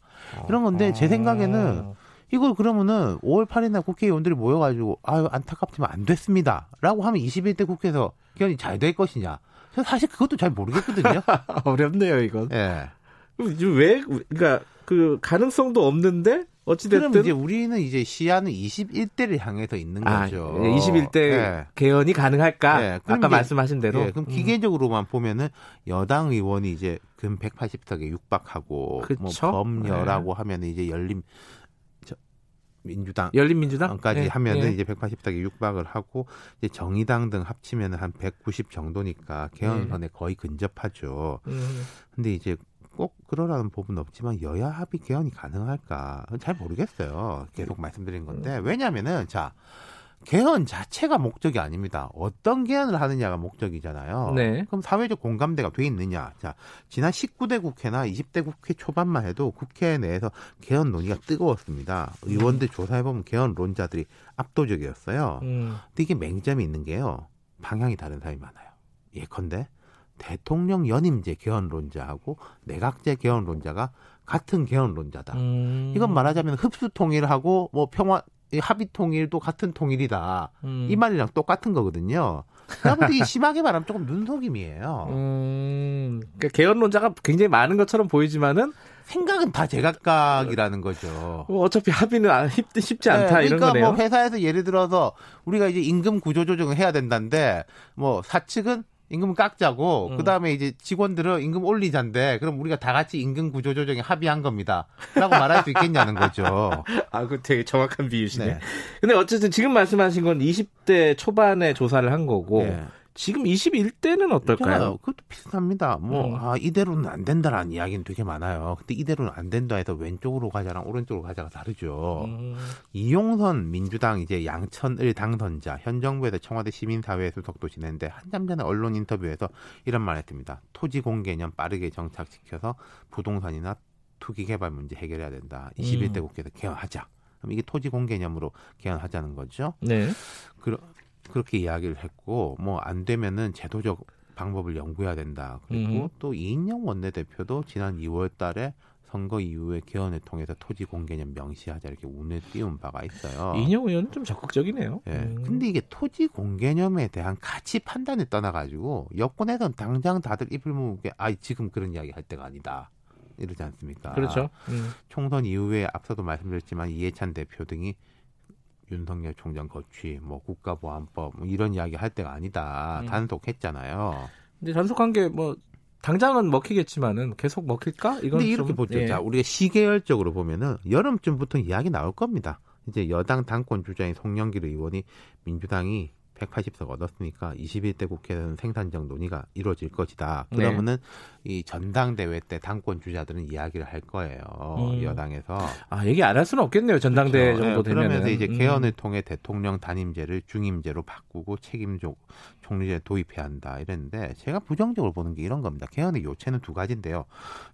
이런 건데 제 생각에는 이걸 그러면은 5월 8일 날 국회의원들이 모여가지고 아유 안타깝지만 안 됐습니다라고 하면 21대 국회에서 개헌이 잘 될 것이냐? 사실 그것도 잘 모르겠거든요. 어렵네요 이건. 예. 왜 그러니까 그 가능성도 없는데 어찌됐든 그럼 이제 우리는 이제 시야는 21대를 향해서 있는 아, 거죠. 21대 네. 개헌이 가능할까? 네. 아까 말씀하신 대로. 네. 그럼 음. 기계적으로만 보면은 여당 의원이 이제 금 180석에 육박하고 그쵸? 뭐 범여라고 네. 하면 이제 열림 저, 민주당 열린 민주당까지 네. 하면은 네. 이제 180석에 육박을 하고 이제 정의당 등 합치면은 한 190 정도니까 개헌선에 거의 근접하죠. 음. 근데 이제 꼭 그러라는 법은 없지만 여야 합의 개헌이 가능할까 잘 모르겠어요. 계속 말씀드린 건데 음. 왜냐하면은 자 개헌 자체가 목적이 아닙니다. 어떤 개헌을 하느냐가 목적이잖아요. 네. 그럼 사회적 공감대가 돼 있느냐? 자, 지난 19대 국회나 20대 국회 초반만 해도 국회 내에서 개헌 논의가 뜨거웠습니다. 의원들 음. 조사해 보면 개헌론자들이 압도적이었어요. 음. 근데 이게 맹점이 있는 게요. 방향이 다른 사람이 많아요. 예컨대 대통령 연임제 개헌론자하고 내각제 개헌론자가 같은 개헌론자다. 음. 이건 말하자면 흡수 통일하고 뭐 평화 합의 통일도 같은 통일이다. 음. 이 말이랑 똑같은 거거든요. 되게 심하게 말하면 조금 눈속임이에요. 음, 그러니까 개헌론자가 굉장히 많은 것처럼 보이지만은 생각은 다 제각각이라는 거죠. 뭐 어차피 합의는 쉽, 쉽지 않다 네, 그러니까 거네요. 뭐 회사에서 예를 들어서 우리가 이제 임금 구조 조정을 해야 된다는데 뭐 사측은 임금 깎자고 음. 그다음에 이제 직원들은 임금 올리자인데 그럼 우리가 다 같이 임금 구조 조정에 합의한 겁니다라고 말할 수 있겠냐는 거죠. 아, 그 되게 정확한 비유시네. 네. 근데 어쨌든 지금 말씀하신 건 20대 초반에 조사를 한 거고 네. 지금 21대는 어떨까요? 그것도 비슷합니다. 뭐, 음. 아, 이대로는 안 된다라는 이야기는 되게 많아요. 근데 이대로는 안 된다 해서 왼쪽으로 가자랑 오른쪽으로 가자가 다르죠. 음. 이용선 민주당 이제 양천을 당선자, 현 정부에서 청와대 시민사회 수석도 지냈는데 한참 전에 언론 인터뷰에서 이런 말 했습니다. 토지 공개념 빠르게 정착시켜서 부동산이나 투기 개발 문제 해결해야 된다. 21대 음. 국회에서 개헌하자. 그럼 이게 토지 공개념으로 개헌하자는 거죠. 네. 그러, 그렇게 이야기를 했고 뭐 안 되면은 제도적 방법을 연구해야 된다. 그리고 음. 또 이인영 원내대표도 지난 2월 달에 선거 이후에 개헌을 통해서 토지 공개념 명시하자 이렇게 운을 띄운 바가 있어요. 이인영 의원은 좀 적극적이네요. 예. 음. 근데 이게 토지 공개념에 대한 가치 판단에 떠나가지고 여권에선 당장 다들 입을 모으게 아 지금 그런 이야기 할 때가 아니다. 이러지 않습니까? 그렇죠. 음. 총선 이후에 앞서도 말씀드렸지만 이해찬 대표 등이 윤석열 총장 거취, 뭐 국가보안법 뭐 이런 이야기 할 때가 아니다 음. 단속했잖아요. 근데 단속한 게 뭐 당장은 먹히겠지만은 계속 먹힐까? 이건 근데 이렇게 좀, 보죠. 예. 자, 우리가 시계열적으로 보면은 여름쯤부터 이야기 나올 겁니다. 이제 여당 당권 주자인 송영길 의원이 민주당이 180석 얻었으니까 21대 국회에서는 생산적 논의가 이루어질 것이다. 네. 그러면은 네. 이 전당대회 때 당권 주자들은 이야기를 할 거예요. 음. 여당에서. 아, 얘기 안 할 수는 없겠네요. 전당대회 그렇죠. 정도 네, 되면. 그러면서 이제 음. 개헌을 음. 통해 대통령 단임제를 중임제로 바꾸고 책임족 총리제 도입해야 한다. 이랬는데 제가 부정적으로 보는 게 이런 겁니다. 개헌의 요체는 두 가지인데요.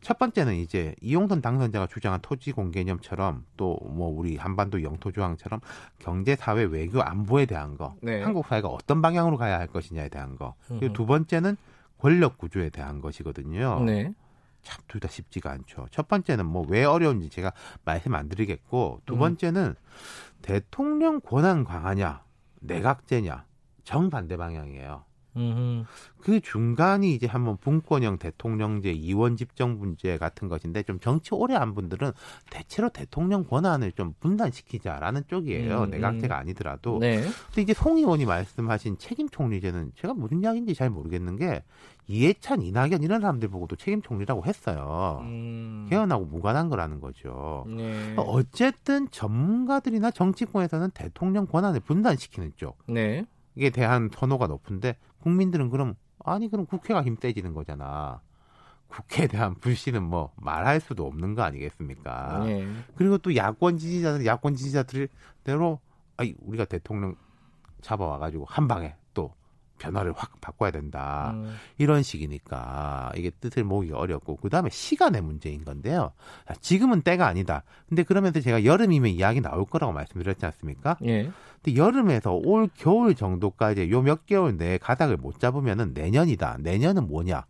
첫 번째는 이제 이용선 당선자가 주장한 토지 공개념처럼 또 뭐 우리 한반도 영토 조항처럼 경제, 사회, 외교, 안보에 대한 거. 네. 한국 사회가 어떤 방향으로 가야 할 것이냐에 대한 거. 그리고 두 번째는 권력 구조에 대한 것이거든요. 네. 참 둘 다 쉽지가 않죠. 첫 번째는 뭐 왜 어려운지 제가 말씀 안 드리겠고 두 음. 번째는 음. 대통령 권한 강화냐 내각제냐 정반대 방향이에요. 음흠. 그 중간이 이제 한번 분권형 대통령제, 이원 집정분제 같은 것인데 좀 정치 오래 한 분들은 대체로 대통령 권한을 좀 분단시키자라는 쪽이에요. 음, 내각제가 음. 아니더라도. 네. 근데 이제 송 의원이 말씀하신 책임 총리제는 제가 무슨 이야기인지 잘 모르겠는 게 이해찬, 이낙연 이런 사람들 보고도 책임 총리라고 했어요. 음. 개헌하고 무관한 거라는 거죠. 네. 어쨌든 전문가들이나 정치권에서는 대통령 권한을 분단시키는 쪽. 네. 이게 대한 선호가 높은데 국민들은 그럼 아니 그럼 국회가 힘 빼지는 거잖아. 국회에 대한 불신은 뭐 말할 수도 없는 거 아니겠습니까? 네. 그리고 또 야권 지지자들 야권 지지자들대로 아이 우리가 대통령 잡아와가지고 한 방에 또 변화를 확 바꿔야 된다. 음. 이런 식이니까 이게 뜻을 모으기 어렵고 그다음에 시간의 문제인 건데요. 지금은 때가 아니다. 근데 그러면서 제가 여름이면 이야기 나올 거라고 말씀드렸지 않습니까? 예. 근데 여름에서 올 겨울 정도까지 요 몇 개월 내에 가닥을 못 잡으면은 내년이다. 내년은 뭐냐?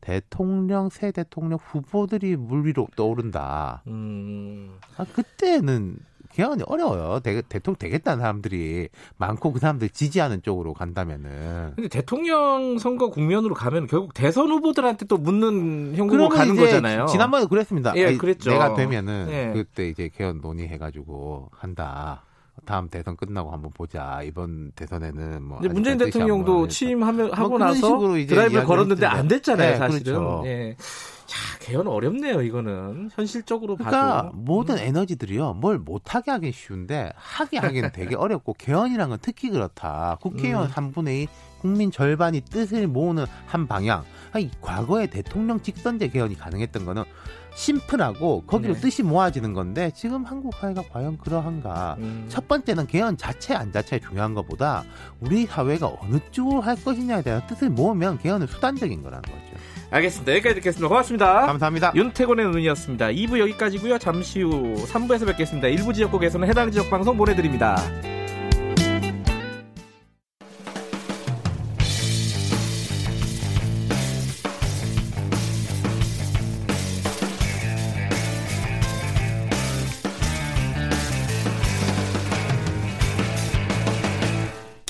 대통령 새 대통령 후보들이 물 위로 떠오른다. 음. 아, 그때는 개헌이 어려워요. 대, 통령 되겠다는 사람들이 많고 그 사람들 지지하는 쪽으로 간다면은. 근데 대통령 선거 국면으로 가면 결국 대선 후보들한테 또 묻는 형국으로 가는 거잖아요. 지난번에 그랬습니다. 예, 그랬죠. 내가 되면은 예. 그때 이제 개헌 논의해가지고 한다. 다음 대선 끝나고 한번 보자. 이번 대선에는 뭐. 문재인 대통령도 취임하면 하고 뭐 나서 드라이브 걸었는데 안 됐잖아요, 네, 사실은. 그렇죠. 예. 야, 개헌 어렵네요, 이거는. 현실적으로 그러니까 봐도. 모든 음. 에너지들이요, 뭘 못하게 하긴 쉬운데, 하게 하기는 되게 어렵고, 개헌이란 건 특히 그렇다. 국회의원 음. 3분의 2, 국민 절반이 뜻을 모으는 한 방향. 아니, 과거에 대통령 직선제 개헌이 가능했던 거는 심플하고 거기로 네. 뜻이 모아지는 건데 지금 한국 사회가 과연 그러한가? 음. 첫 번째는 개헌 자체 안 자체 중요한 것보다 우리 사회가 어느 쪽으로 할 것이냐에 대한 뜻을 모으면 개헌은 수단적인 거라는 거죠. 알겠습니다. 여기까지 듣겠습니다. 고맙습니다. 감사합니다. 윤태곤의 눈이었습니다. 2부 여기까지고요. 잠시 후 3부에서 뵙겠습니다. 일부 지역국에서는 해당 지역 방송 보내드립니다.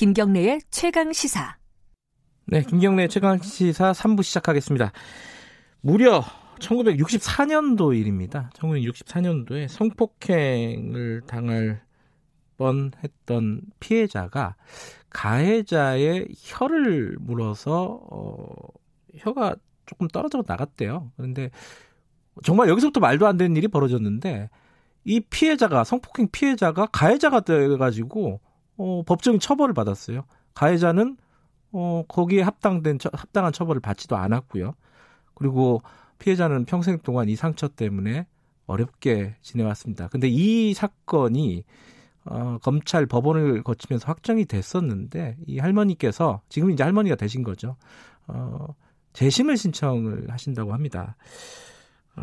김경래의 최강 시사. 네, 김경래 최강 시사 3부 시작하겠습니다. 무려 1964년도 일입니다. 1964년도에 성폭행을 당할 뻔했던 피해자가 가해자의 혀를 물어서 어, 혀가 조금 떨어져 나갔대요. 그런데 정말 여기서부터 말도 안 되는 일이 벌어졌는데 이 피해자가 성폭행 피해자가 가해자가 돼가지고 어, 법적인 처벌을 받았어요. 가해자는 어, 거기에 합당된, 합당한 처벌을 받지도 않았고요. 그리고 피해자는 평생 동안 이 상처 때문에 어렵게 지내왔습니다. 근데 이 사건이 어, 검찰 법원을 거치면서 확정이 됐었는데 이 할머니께서 지금 이제 할머니가 되신 거죠. 어, 재심을 신청을 하신다고 합니다. 어,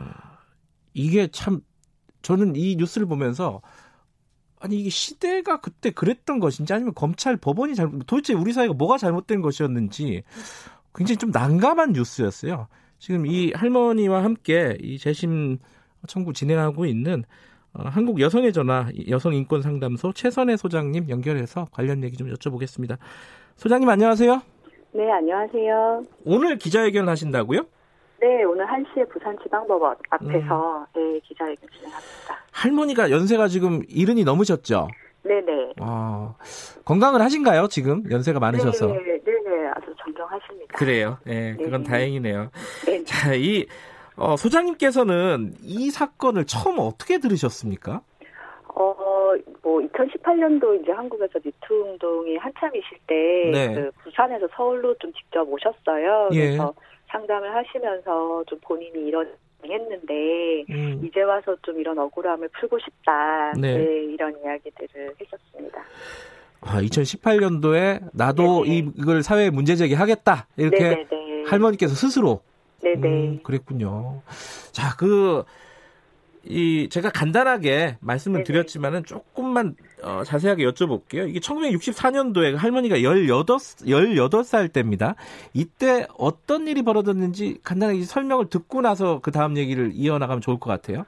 이게 참 저는 이 뉴스를 보면서 아니 이게 시대가 그때 그랬던 것인지 아니면 검찰 법원이 잘못 도대체 우리 사회가 뭐가 잘못된 것이었는지 굉장히 좀 난감한 뉴스였어요. 지금 이 할머니와 함께 이 재심 청구 진행하고 있는 어, 한국 여성의 전화 여성 인권 상담소 최선혜 소장님 연결해서 관련 얘기 좀 여쭤보겠습니다. 소장님 안녕하세요. 네, 안녕하세요. 오늘 기자회견 하신다고요? 네, 오늘 1시에 부산지방법원 앞에서 음. 네, 기자회견 진행합니다. 할머니가 연세가 지금 이른이 넘으셨죠? 네네. 아, 건강을 하신가요, 지금? 연세가 많으셔서? 네네, 네네. 아주 정정하십니다. 그래요. 네, 그건 네 다행이네요. 네. 자, 이, 어, 소장님께서는 이 사건을 처음 어떻게 들으셨습니까? 어, 뭐, 2018년도 이제 한국에서 미투 운동이 한참이실 때, 네. 그 부산에서 서울로 좀 직접 오셨어요. 예. 그래서 상담을 하시면서 좀 본인이 이런 했는데 음. 이제 와서 좀 이런 억울함을 풀고 싶다 네. 네, 이런 이야기들을 했었습니다. 아, 2018년도에 나도 네네. 이걸 사회에 문제 제기하겠다 이렇게 네네네. 할머니께서 스스로 네네 음, 그랬군요. 자, 그 이 제가 간단하게 말씀을 네네. 드렸지만은 조금만 어, 자세하게 여쭤볼게요. 이게 1964년도에 할머니가 18, 18살 때입니다. 이때 어떤 일이 벌어졌는지 간단하게 설명을 듣고 나서 그 다음 얘기를 이어나가면 좋을 것 같아요.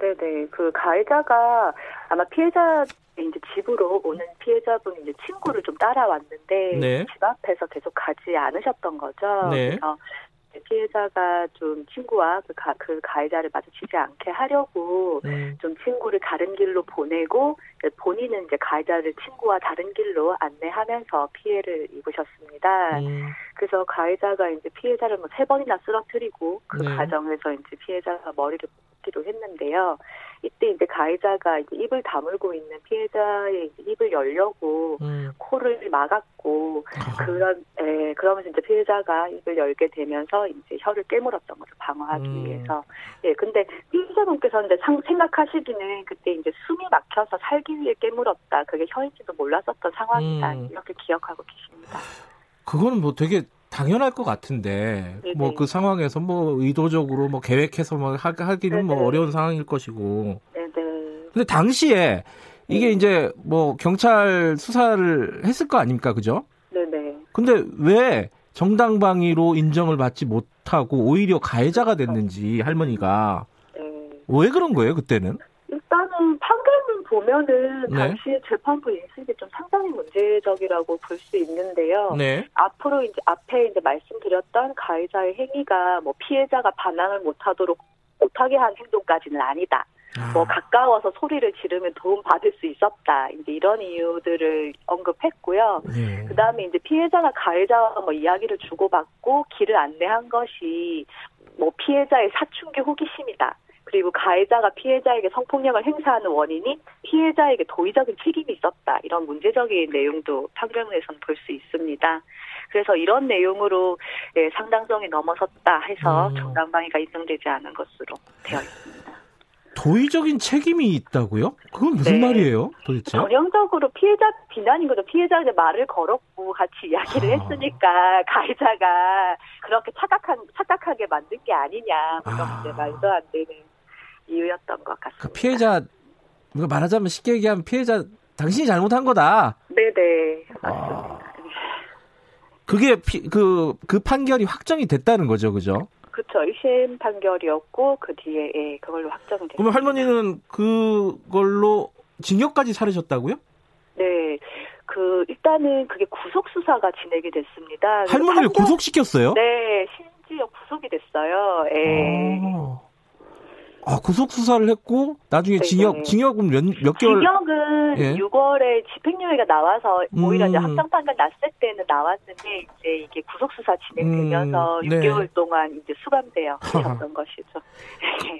네네. 그 가해자가 아마 피해자 이제 집으로 오는 피해자분이 이제 친구를 좀 따라왔는데 네. 집 앞에서 계속 가지 않으셨던 거죠. 네. 그래서 피해자가 좀 친구와 그, 가, 그 가해자를 마주치지 않게 하려고 음. 좀 친구를 다른 길로 보내고 본인은 이제 가해자를 친구와 다른 길로 안내하면서 피해를 입으셨습니다. 음. 그래서 가해자가 이제 피해자를 뭐 세 번이나 쓰러뜨리고 그 네. 과정에서 이제 피해자가 머리를 뽑기도 했는데요. 이때 이제 가해자가 이제 입을 다물고 있는 피해자의 입을 열려고 음. 코를 막았고 아. 그런 예, 그러면서 이제 피해자가 입을 열게 되면서 이제 혀를 깨물었던 거죠 방어하기 음. 위해서 예 근데 피해자분께서는 이제 상, 생각하시기는 그때 이제 숨이 막혀서 살기 위해 깨물었다 그게 혀인지도 몰랐었던 상황이다 음. 이렇게 기억하고 계십니다. 그거는 뭐 되게 당연할 것 같은데 뭐 그 상황에서 뭐 의도적으로 뭐 계획해서 뭐 하기는 뭐 네네. 뭐 어려운 상황일 것이고. 네네. 근데 당시에 이게 네. 이제 뭐 경찰 수사를 했을 거 아닙니까, 그죠? 네네. 근데 왜 정당방위로 인정을 받지 못하고 오히려 가해자가 됐는지 할머니가 네. 왜 그런 거예요 그때는? 일단은 보면은 네. 당시 재판부 인식이 좀 상당히 문제적이라고 볼 수 있는데요. 네. 앞으로 이제 앞에 이제 말씀드렸던 가해자의 행위가 뭐 피해자가 반항을 못하도록 못하게 한 행동까지는 아니다. 아. 뭐 가까워서 소리를 지르면 도움 받을 수 있었다. 이제 이런 이유들을 언급했고요. 네. 그다음에 이제 피해자가 가해자와 뭐 이야기를 주고받고 길을 안내한 것이 뭐 피해자의 사춘기 호기심이다. 그리고 가해자가 피해자에게 성폭력을 행사하는 원인이 피해자에게 도의적인 책임이 있었다. 이런 문제적인 내용도 판결문에서는 볼 수 있습니다. 그래서 이런 내용으로 예, 상당성이 넘어섰다 해서 음. 정당방위가 인정되지 않은 것으로 되어 있습니다. 도의적인 책임이 있다고요? 그건 무슨 네. 말이에요, 도대체? 전형적으로 피해자 비난인 거죠. 피해자한테 말을 걸었고 같이 이야기를 아. 했으니까 가해자가 그렇게 착각한 착각하게 만든 게 아니냐. 그런 아. 이제 말도 안 되는 이유였던 것 같습니다. 그 피해자 말하자면 쉽게 얘기하면 피해자 당신이 잘못한 거다. 네네 맞습니다. 아. 그게 피, 그, 그 판결이 확정이 됐다는 거죠, 그죠? 그렇죠. 1심 판결이었고 그 뒤에 예, 그걸로 확정됐. 그러면 할머니는 그걸로 징역까지 살으셨다고요? 네. 그 일단은 그게 구속 수사가 진행이 됐습니다. 할머니를 판결... 구속시켰어요? 네, 심지어 구속이 됐어요. 예. 아. 아, 구속 수사를 했고 나중에 네 징역 네. 징역은 몇, 몇 개월? 징역은 예. 6월에 집행유예가 나와서 오히려 음. 이제 확정 판결 났을 때는 나왔는데 이제 이게 구속 수사 진행되면서 음. 6개월 동안 이제 수감되어 있었던 것이죠.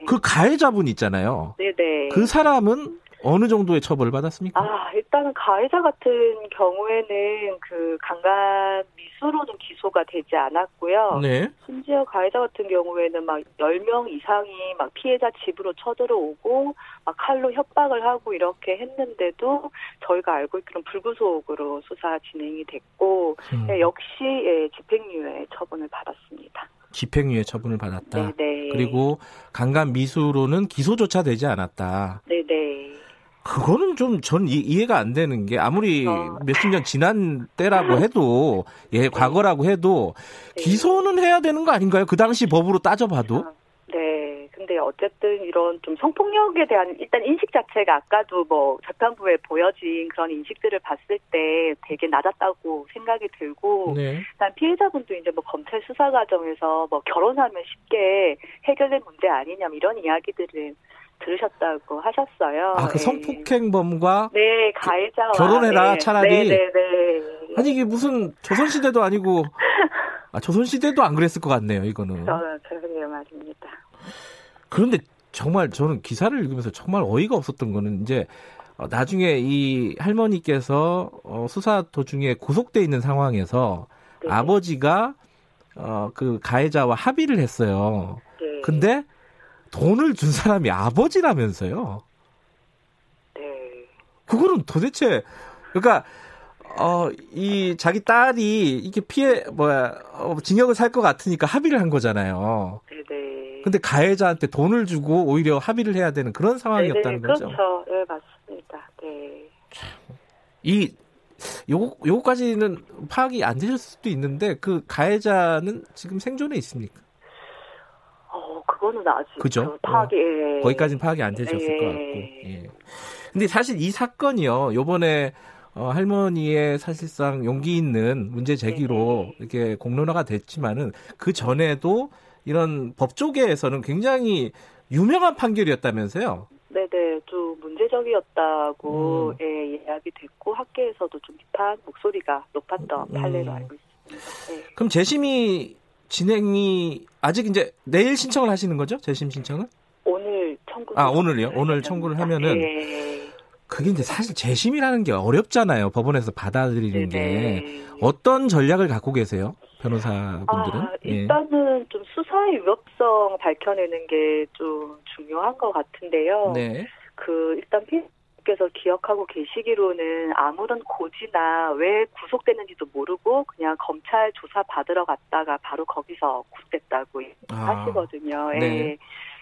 그 가해자분 있잖아요. 네네. 그 사람은 어느 정도의 처벌을 받았습니까? 아, 일단은 가해자 같은 경우에는 그 강간 미수로는 기소가 되지 않았고요. 네. 심지어 가해자 같은 경우에는 막 10명 이상이 막 피해자 집으로 쳐들어오고 막 칼로 협박을 하고 이렇게 했는데도 저희가 알고 있기로는 불구속으로 수사 진행이 됐고 음. 네, 역시 예, 집행유예 처분을 받았습니다. 집행유예 처분을 받았다. 네네. 네. 그리고 강간 미수로는 기소조차 되지 않았다. 네네. 그거는 좀 전 이해가 안 되는 게 아무리 어. 몇십 년 지난 때라고 해도 예 네. 과거라고 해도 네. 기소는 해야 되는 거 아닌가요? 그 당시 법으로 따져봐도. 어. 네. 근데 어쨌든 이런 좀 성폭력에 대한 일단 인식 자체가 아까도 뭐 재판부에 보여진 그런 인식들을 봤을 때 되게 낮았다고 생각이 들고 네. 일단 피해자분도 이제 뭐 검찰 수사 과정에서 뭐 결혼하면 쉽게 해결된 문제 아니냐 이런 이야기들을 들으셨다고 하셨어요. 아, 그 네. 성폭행범과 네, 가해자와 결혼해라 네. 차라리. 네, 네, 네. 아니 이게 무슨 조선시대도 아니고 아, 조선시대도 안 그랬을 것 같네요, 이거는. 저는 그러게요 말입니다. 그런데 정말 저는 기사를 읽으면서 정말 어이가 없었던 거는 이제 어, 나중에 이 할머니께서 어, 수사 도중에 구속돼 있는 상황에서 네. 아버지가 어, 그 가해자와 합의를 했어요. 네. 근데 돈을 준 사람이 아버지라면서요. 네. 그거는 도대체 그러니까 어, 이 자기 딸이 이렇게 피해 뭐야 어, 징역을 살 것 같으니까 합의를 한 거잖아요. 네네. 근데 가해자한테 돈을 주고 오히려 합의를 해야 되는 그런 상황이었다는 네네, 거죠. 그렇죠. 네 맞습니다. 네. 이 요거 요거까지는 파악이 안 되실 수도 있는데 그 가해자는 지금 생존해 있습니까? 그거는 아직 그죠? 그 파악이 어, 예. 거기까지는 파악이 안 되셨을 예. 것 같고. 예. 근데 사실 이 사건이요. 요번에 어, 할머니의 사실상 용기 있는 문제 제기로 네. 이렇게 공론화가 됐지만은 그 전에도 이런 법조계에서는 굉장히 유명한 판결이었다면서요? 네네, 좀 문제적이었다고 음. 예, 이야기 됐고 학계에서도 좀 비판 목소리가 높았던 음. 판례로 알고 있습니다. 네. 그럼 재심이 진행이 아직 이제 내일 신청을 하시는 거죠? 재심 신청은? 오늘 청구. 아 오늘요? 오늘 청구를 하면은 네. 그게 이제 사실 재심이라는 게 어렵잖아요. 법원에서 받아들이는 네네. 게 어떤 전략을 갖고 계세요? 변호사분들은? 아, 예. 일단은 예. 좀 수사의 위협성 밝혀내는 게 좀 중요한 것 같은데요. 네. 그 일단 피해자 께서 기억하고 계시기로는 아무런 고지나 왜 구속됐는지도 모르고 그냥 검찰 조사 받으러 갔다가 바로 거기서 구속됐다고 아, 하시거든요. 예. 네.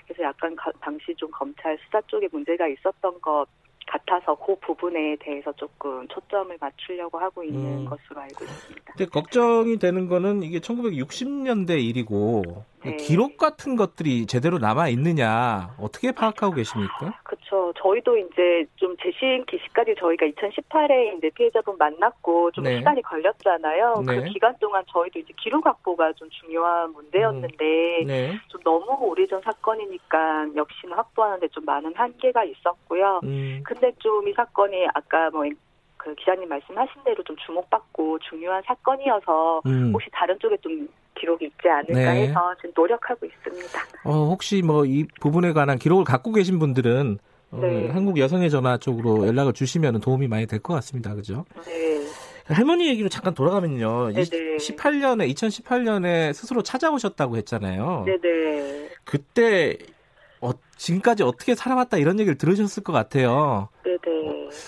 그래서 약간 당시 좀 검찰 수사 쪽에 문제가 있었던 것 같아서 그 부분에 대해서 조금 초점을 맞추려고 하고 있는 음. 것으로 알고 있습니다. 근데 걱정이 되는 거는 이게 1960년대 일이고 네. 기록 같은 것들이 제대로 남아 있느냐 어떻게 파악하고 계십니까? 그렇죠. 저희도 이제 좀 재심 기시까지 저희가 2018에 이제 피해자분 만났고 좀 네. 시간이 걸렸잖아요. 그 네. 그 기간 동안 저희도 이제 기록 확보가 좀 중요한 문제였는데 음. 네. 좀 너무 오래전 사건이니까 역시나 확보하는데 좀 많은 한계가 있었고요. 음. 근데 좀 이 사건이 아까 뭐 그 기자님 말씀하신 대로 좀 주목받고 중요한 사건이어서 음. 혹시 다른 쪽에 좀 기록이 있지 않을까 네. 해서 지금 노력하고 있습니다. 어, 혹시 뭐 이 부분에 관한 기록을 갖고 계신 분들은 어, 네. 한국 여성의 전화 쪽으로 연락을 주시면 도움이 많이 될 것 같습니다. 그죠? 네. 할머니 얘기로 잠깐 돌아가면요. 네네. 18년에 2018년에 스스로 찾아오셨다고 했잖아요. 네네. 그때 어, 지금까지 어떻게 살아왔다 이런 얘기를 들으셨을 것 같아요. 네네.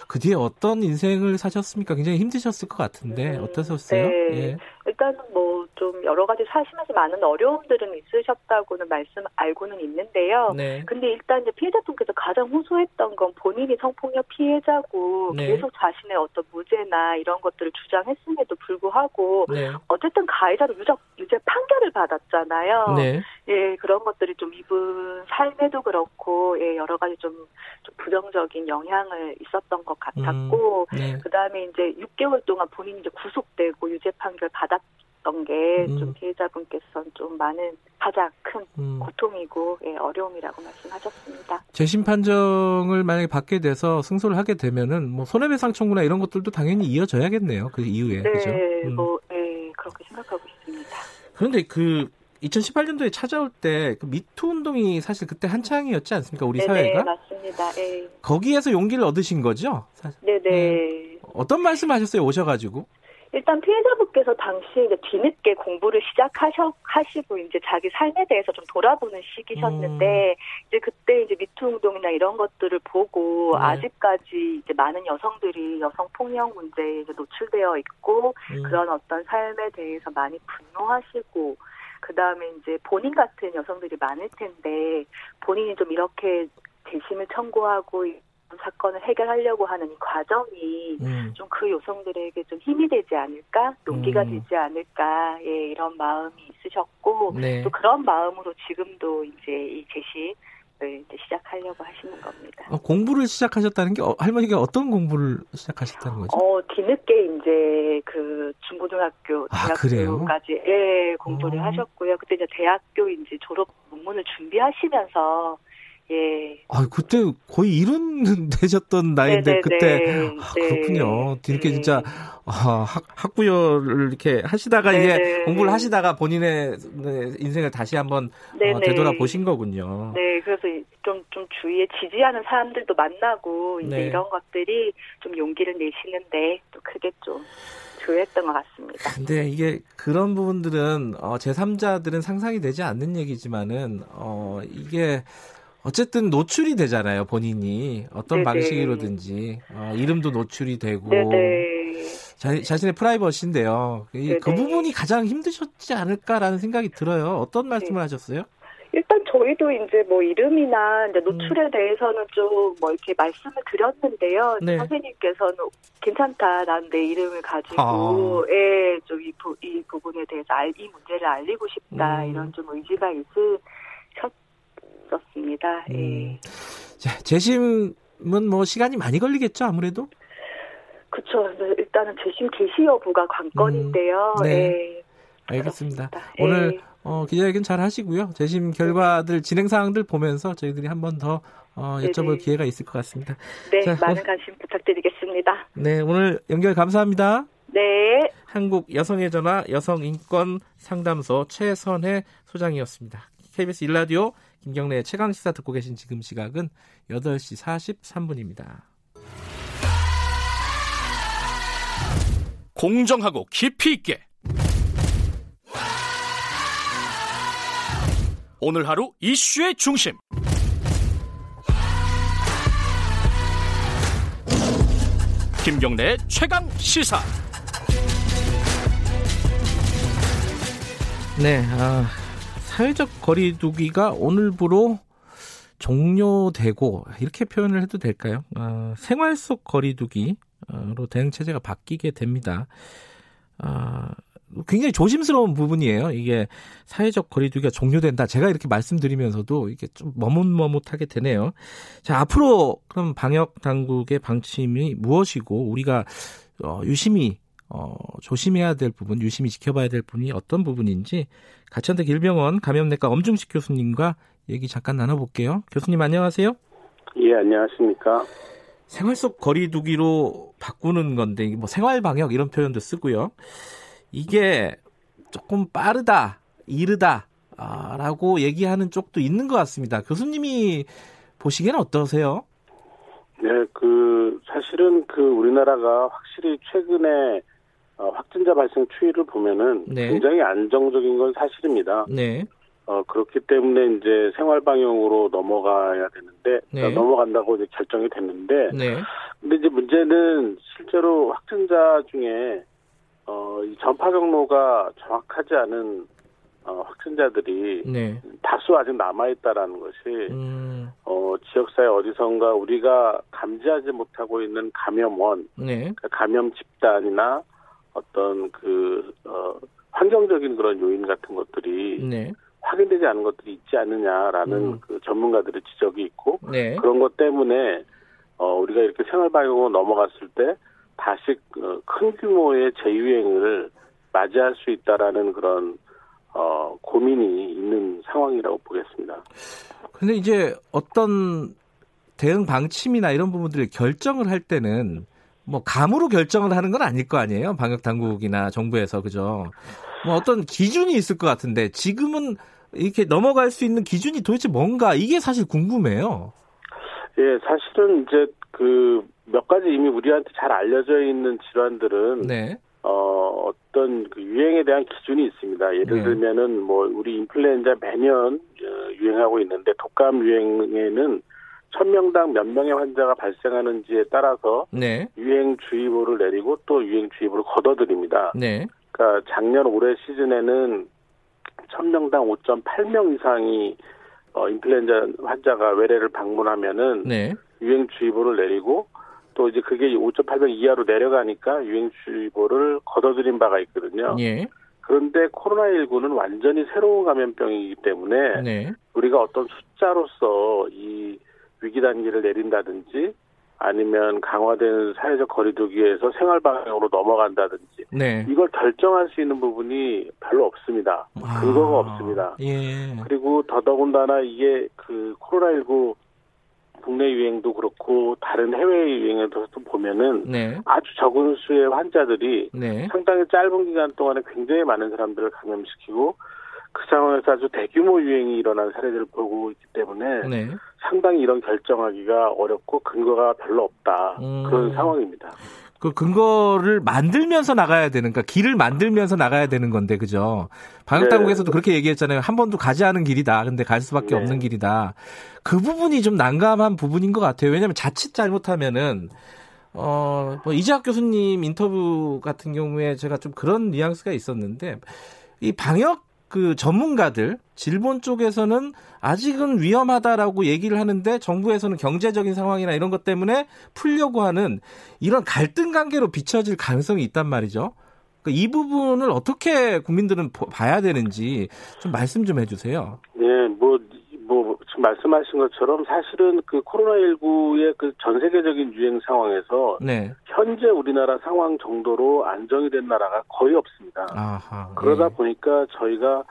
그 뒤에 어떤 인생을 사셨습니까? 굉장히 힘드셨을 것 같은데 음, 어떠셨어요? 네. 예. 일단은 뭐 좀 여러 가지 사시면서 많은 어려움들은 있으셨다고는 말씀 알고는 있는데요. 네. 근데 일단 이제 피해자 분께서 가장 호소했던 건 본인이 성폭력 피해자고 네. 계속 자신의 어떤 무죄나 이런 것들을 주장했음에도 불구하고 네. 어쨌든 가해자로 유죄, 유죄 판결을 받았잖아요. 네. 예, 그런 것들이 좀 이분 삶에도 그렇고 예, 여러 가지 좀, 좀 부정적인 영향을 있었던 것 같았고 음, 네. 그다음에 이제 6개월 동안 본인이 이제 구속되고 유죄 판결 받았 던 게좀 음. 피해자분께서는 좀 많은 가장 큰 음. 고통이고 예, 어려움이라고 말씀하셨습니다. 재심 판정을 만약에 받게 돼서 승소를 하게 되면은 뭐 손해배상 청구나 이런 것들도 당연히 이어져야겠네요. 그 이후에 네, 그죠? 음. 뭐 예, 그렇게 생각하고 있습니다. 그런데 그 2018년도에 찾아올 때 그 미투 운동이 사실 그때 한창이었지 않습니까? 우리 네네, 사회가? 맞습니다. 네. 거기에서 용기를 얻으신 거죠? 사실. 네네. 음. 어떤 말씀 하셨어요? 오셔가지고? 일단 피해자분께서 당시 이제 뒤늦게 공부를 시작하셔 하시고 이제 자기 삶에 대해서 좀 돌아보는 시기셨는데 음. 이제 그때 이제 미투 운동이나 이런 것들을 보고 네. 아직까지 이제 많은 여성들이 여성 폭력 문제에 이제 노출되어 있고 음. 그런 어떤 삶에 대해서 많이 분노하시고 그 다음에 이제 본인 같은 여성들이 많을 텐데 본인이 좀 이렇게 재심을 청구하고 사건을 해결하려고 하는 이 과정이 음. 좀그 여성들에게 좀 힘이 되지 않을까, 용기가 음. 되지 않을까, 예, 이런 마음이 있으셨고, 네. 또 그런 마음으로 지금도 이제 이 제시 이제 시작하려고 하시는 겁니다. 어, 공부를 시작하셨다는 게 어, 할머니가 어떤 공부를 시작하셨다는 거죠? 어 뒤늦게 이제 그 중고등학교 아, 대학교까지 예 공부를 어. 하셨고요. 그때 이제 대학교 이제 졸업 논문을 준비하시면서 예. 아, 그때 거의 이른 되셨던 나이인데 네네네. 그때 아, 네. 그렇군요. 뒤늦게 네. 진짜 아, 학, 학부여를 이렇게 하시다가 네네. 이제 공부를 하시다가 본인의 네, 인생을 다시 한번 어, 되돌아 보신 거군요. 네, 그래서 좀, 좀 주위에 지지하는 사람들도 만나고 이제 네. 이런 것들이 좀 용기를 내시는데 또 크게 좀 조였던 것 같습니다. 근데 이게 그런 부분들은 어, 제3자들은 상상이 되지 않는 얘기지만은 어, 이게 어쨌든 노출이 되잖아요, 본인이. 어떤 네네. 방식으로든지. 어, 이름도 노출이 되고. 자, 자신의 프라이버시인데요. 그 부분이 가장 힘드셨지 않을까라는 생각이 들어요. 어떤 말씀을 네. 하셨어요? 일단 저희도 이제 뭐 이름이나 이제 노출에 음. 대해서는 좀 뭐 이렇게 말씀을 드렸는데요. 네. 선생님께서는 괜찮다라는 내 이름을 가지고 아. 예, 좀이 이 부분에 대해서 알, 이 문제를 알리고 싶다 음. 이런 좀 의지가 있으셨 그렇습니다. 음. 예. 자, 재심은 뭐 시간이 많이 걸리겠죠, 아무래도? 그렇죠. 일단은 재심 개시 여부가 관건인데요. 음, 네. 예. 알겠습니다. 그렇습니다. 오늘 예. 어, 기자회견 잘 하시고요. 재심 결과들 진행 사항들 보면서 저희들이 한 번 더 어, 여쭤볼 네네. 기회가 있을 것 같습니다. 네, 자, 많은 관심 부탁드리겠습니다. 네, 오늘 연결 감사합니다. 네. 한국 여성의 전화 여성인권 상담소 최선혜 소장이었습니다. KBS 일라디오 김경래 최강 시사 듣고 계신 지금 시각은 8시 43분입니다. 공정하고 깊이 있게 오늘 하루 이슈의 중심. 김경래 최강 시사. 네, 아, 사회적 거리두기가 오늘부로 종료되고 이렇게 표현을 해도 될까요? 아, 생활 속 거리두기로 대응 체제가 바뀌게 됩니다. 아, 굉장히 조심스러운 부분이에요. 이게 사회적 거리두기가 종료된다. 제가 이렇게 말씀드리면서도 이게 좀 머뭇머뭇하게 되네요. 자, 앞으로 그럼 방역 당국의 방침이 무엇이고 우리가 어, 유심히 어, 조심해야 될 부분, 유심히 지켜봐야 될 부분이 어떤 부분인지 가천대 길병원 감염내과 엄중식 교수님과 얘기 잠깐 나눠볼게요. 교수님 안녕하세요. 예, 안녕하십니까. 생활 속 거리두기로 바꾸는 건데 뭐 생활 방역 이런 표현도 쓰고요. 이게 조금 빠르다, 이르다라고 얘기하는 쪽도 있는 것 같습니다. 교수님이 보시기에는 어떠세요? 네, 그 사실은 그 우리나라가 확실히 최근에 어, 확진자 발생 추이를 보면은 네. 굉장히 안정적인 건 사실입니다. 네. 어, 그렇기 때문에 이제 생활 방향으로 넘어가야 되는데 네. 넘어간다고 이제 결정이 됐는데 네. 근데 이제 문제는 실제로 확진자 중에 어, 이 전파 경로가 정확하지 않은 어, 확진자들이 네. 다수 아직 남아 있다라는 것이 음. 어, 지역사회 어디선가 우리가 감지하지 못하고 있는 감염원, 네. 그 감염 집단이나 어떤 그 어, 환경적인 그런 요인 같은 것들이 네. 확인되지 않은 것들이 있지 않느냐라는 음. 그 전문가들의 지적이 있고 네. 그런 것 때문에 어, 우리가 이렇게 생활방역으로 넘어갔을 때 다시 그큰 규모의 재유행을 맞이할 수 있다라는 그런 어, 고민이 있는 상황이라고 보겠습니다. 근데 이제 어떤 대응 방침이나 이런 부분들을 결정을 할 때는 뭐 감으로 결정을 하는 건 아닐 거 아니에요? 방역 당국이나 정부에서 그죠? 뭐 어떤 기준이 있을 것 같은데 지금은 이렇게 넘어갈 수 있는 기준이 도대체 뭔가 이게 사실 궁금해요. 예, 사실은 이제 그 몇 가지 이미 우리한테 잘 알려져 있는 질환들은 네. 어, 어떤 그 유행에 대한 기준이 있습니다. 예를 네. 들면은 뭐 우리 인플루엔자 매년 어, 유행하고 있는데 독감 유행에는 천명당 몇 명의 환자가 발생하는지에 따라서 네. 유행주의보를 내리고 또 유행주의보를 걷어들입니다. 네. 그러니까 작년 올해 시즌에는 천명당 5.8명 이상이 어, 인플루엔자 환자가 외래를 방문하면은 네. 유행주의보를 내리고 또 이제 그게 5.8명 이하로 내려가니까 유행주의보를 걷어들인 바가 있거든요. 예. 그런데 코로나19는 완전히 새로운 감염병이기 때문에 네. 우리가 어떤 숫자로서 이 위기 단계를 내린다든지 아니면 강화된 사회적 거리두기에서 생활 방향으로 넘어간다든지 네. 이걸 결정할 수 있는 부분이 별로 없습니다. 아, 근거가 없습니다. 예. 그리고 더더군다나 이게 그 코로나19 국내 유행도 그렇고 다른 해외 유행에도 보면은 네. 아주 적은 수의 환자들이 네. 상당히 짧은 기간 동안에 굉장히 많은 사람들을 감염시키고 그 상황에서 아주 대규모 유행이 일어난 사례들을 보고 있기 때문에 네. 상당히 이런 결정하기가 어렵고 근거가 별로 없다 음. 그런 상황입니다. 그 근거를 만들면서 나가야 되는, 그러니까 길을 만들면서 나가야 되는 건데, 그죠? 방역 당국에서도 네. 그렇게 얘기했잖아요. 한 번도 가지 않은 길이다. 근데 갈 수밖에 네. 없는 길이다. 그 부분이 좀 난감한 부분인 것 같아요. 왜냐하면 자칫 잘못하면은 어, 뭐 이재학 교수님 인터뷰 같은 경우에 제가 좀 그런 뉘앙스가 있었는데 이 방역 그 전문가들 질본 쪽에서는 아직은 위험하다라고 얘기를 하는데 정부에서는 경제적인 상황이나 이런 것 때문에 풀려고 하는 이런 갈등 관계로 비춰질 가능성이 있단 말이죠. 그러니까 이 부분을 어떻게 국민들은 봐야 되는지 좀 말씀 좀 해주세요. 네, 뭐, 뭐 지금 말씀하신 것처럼 사실은 그 코로나19의 그 전 세계적인 유행 상황에서 네. 현재 우리나라 상황 정도로 안정이 된 나라가 거의 없습니다. 아하, 그러다 네. 보니까 저희가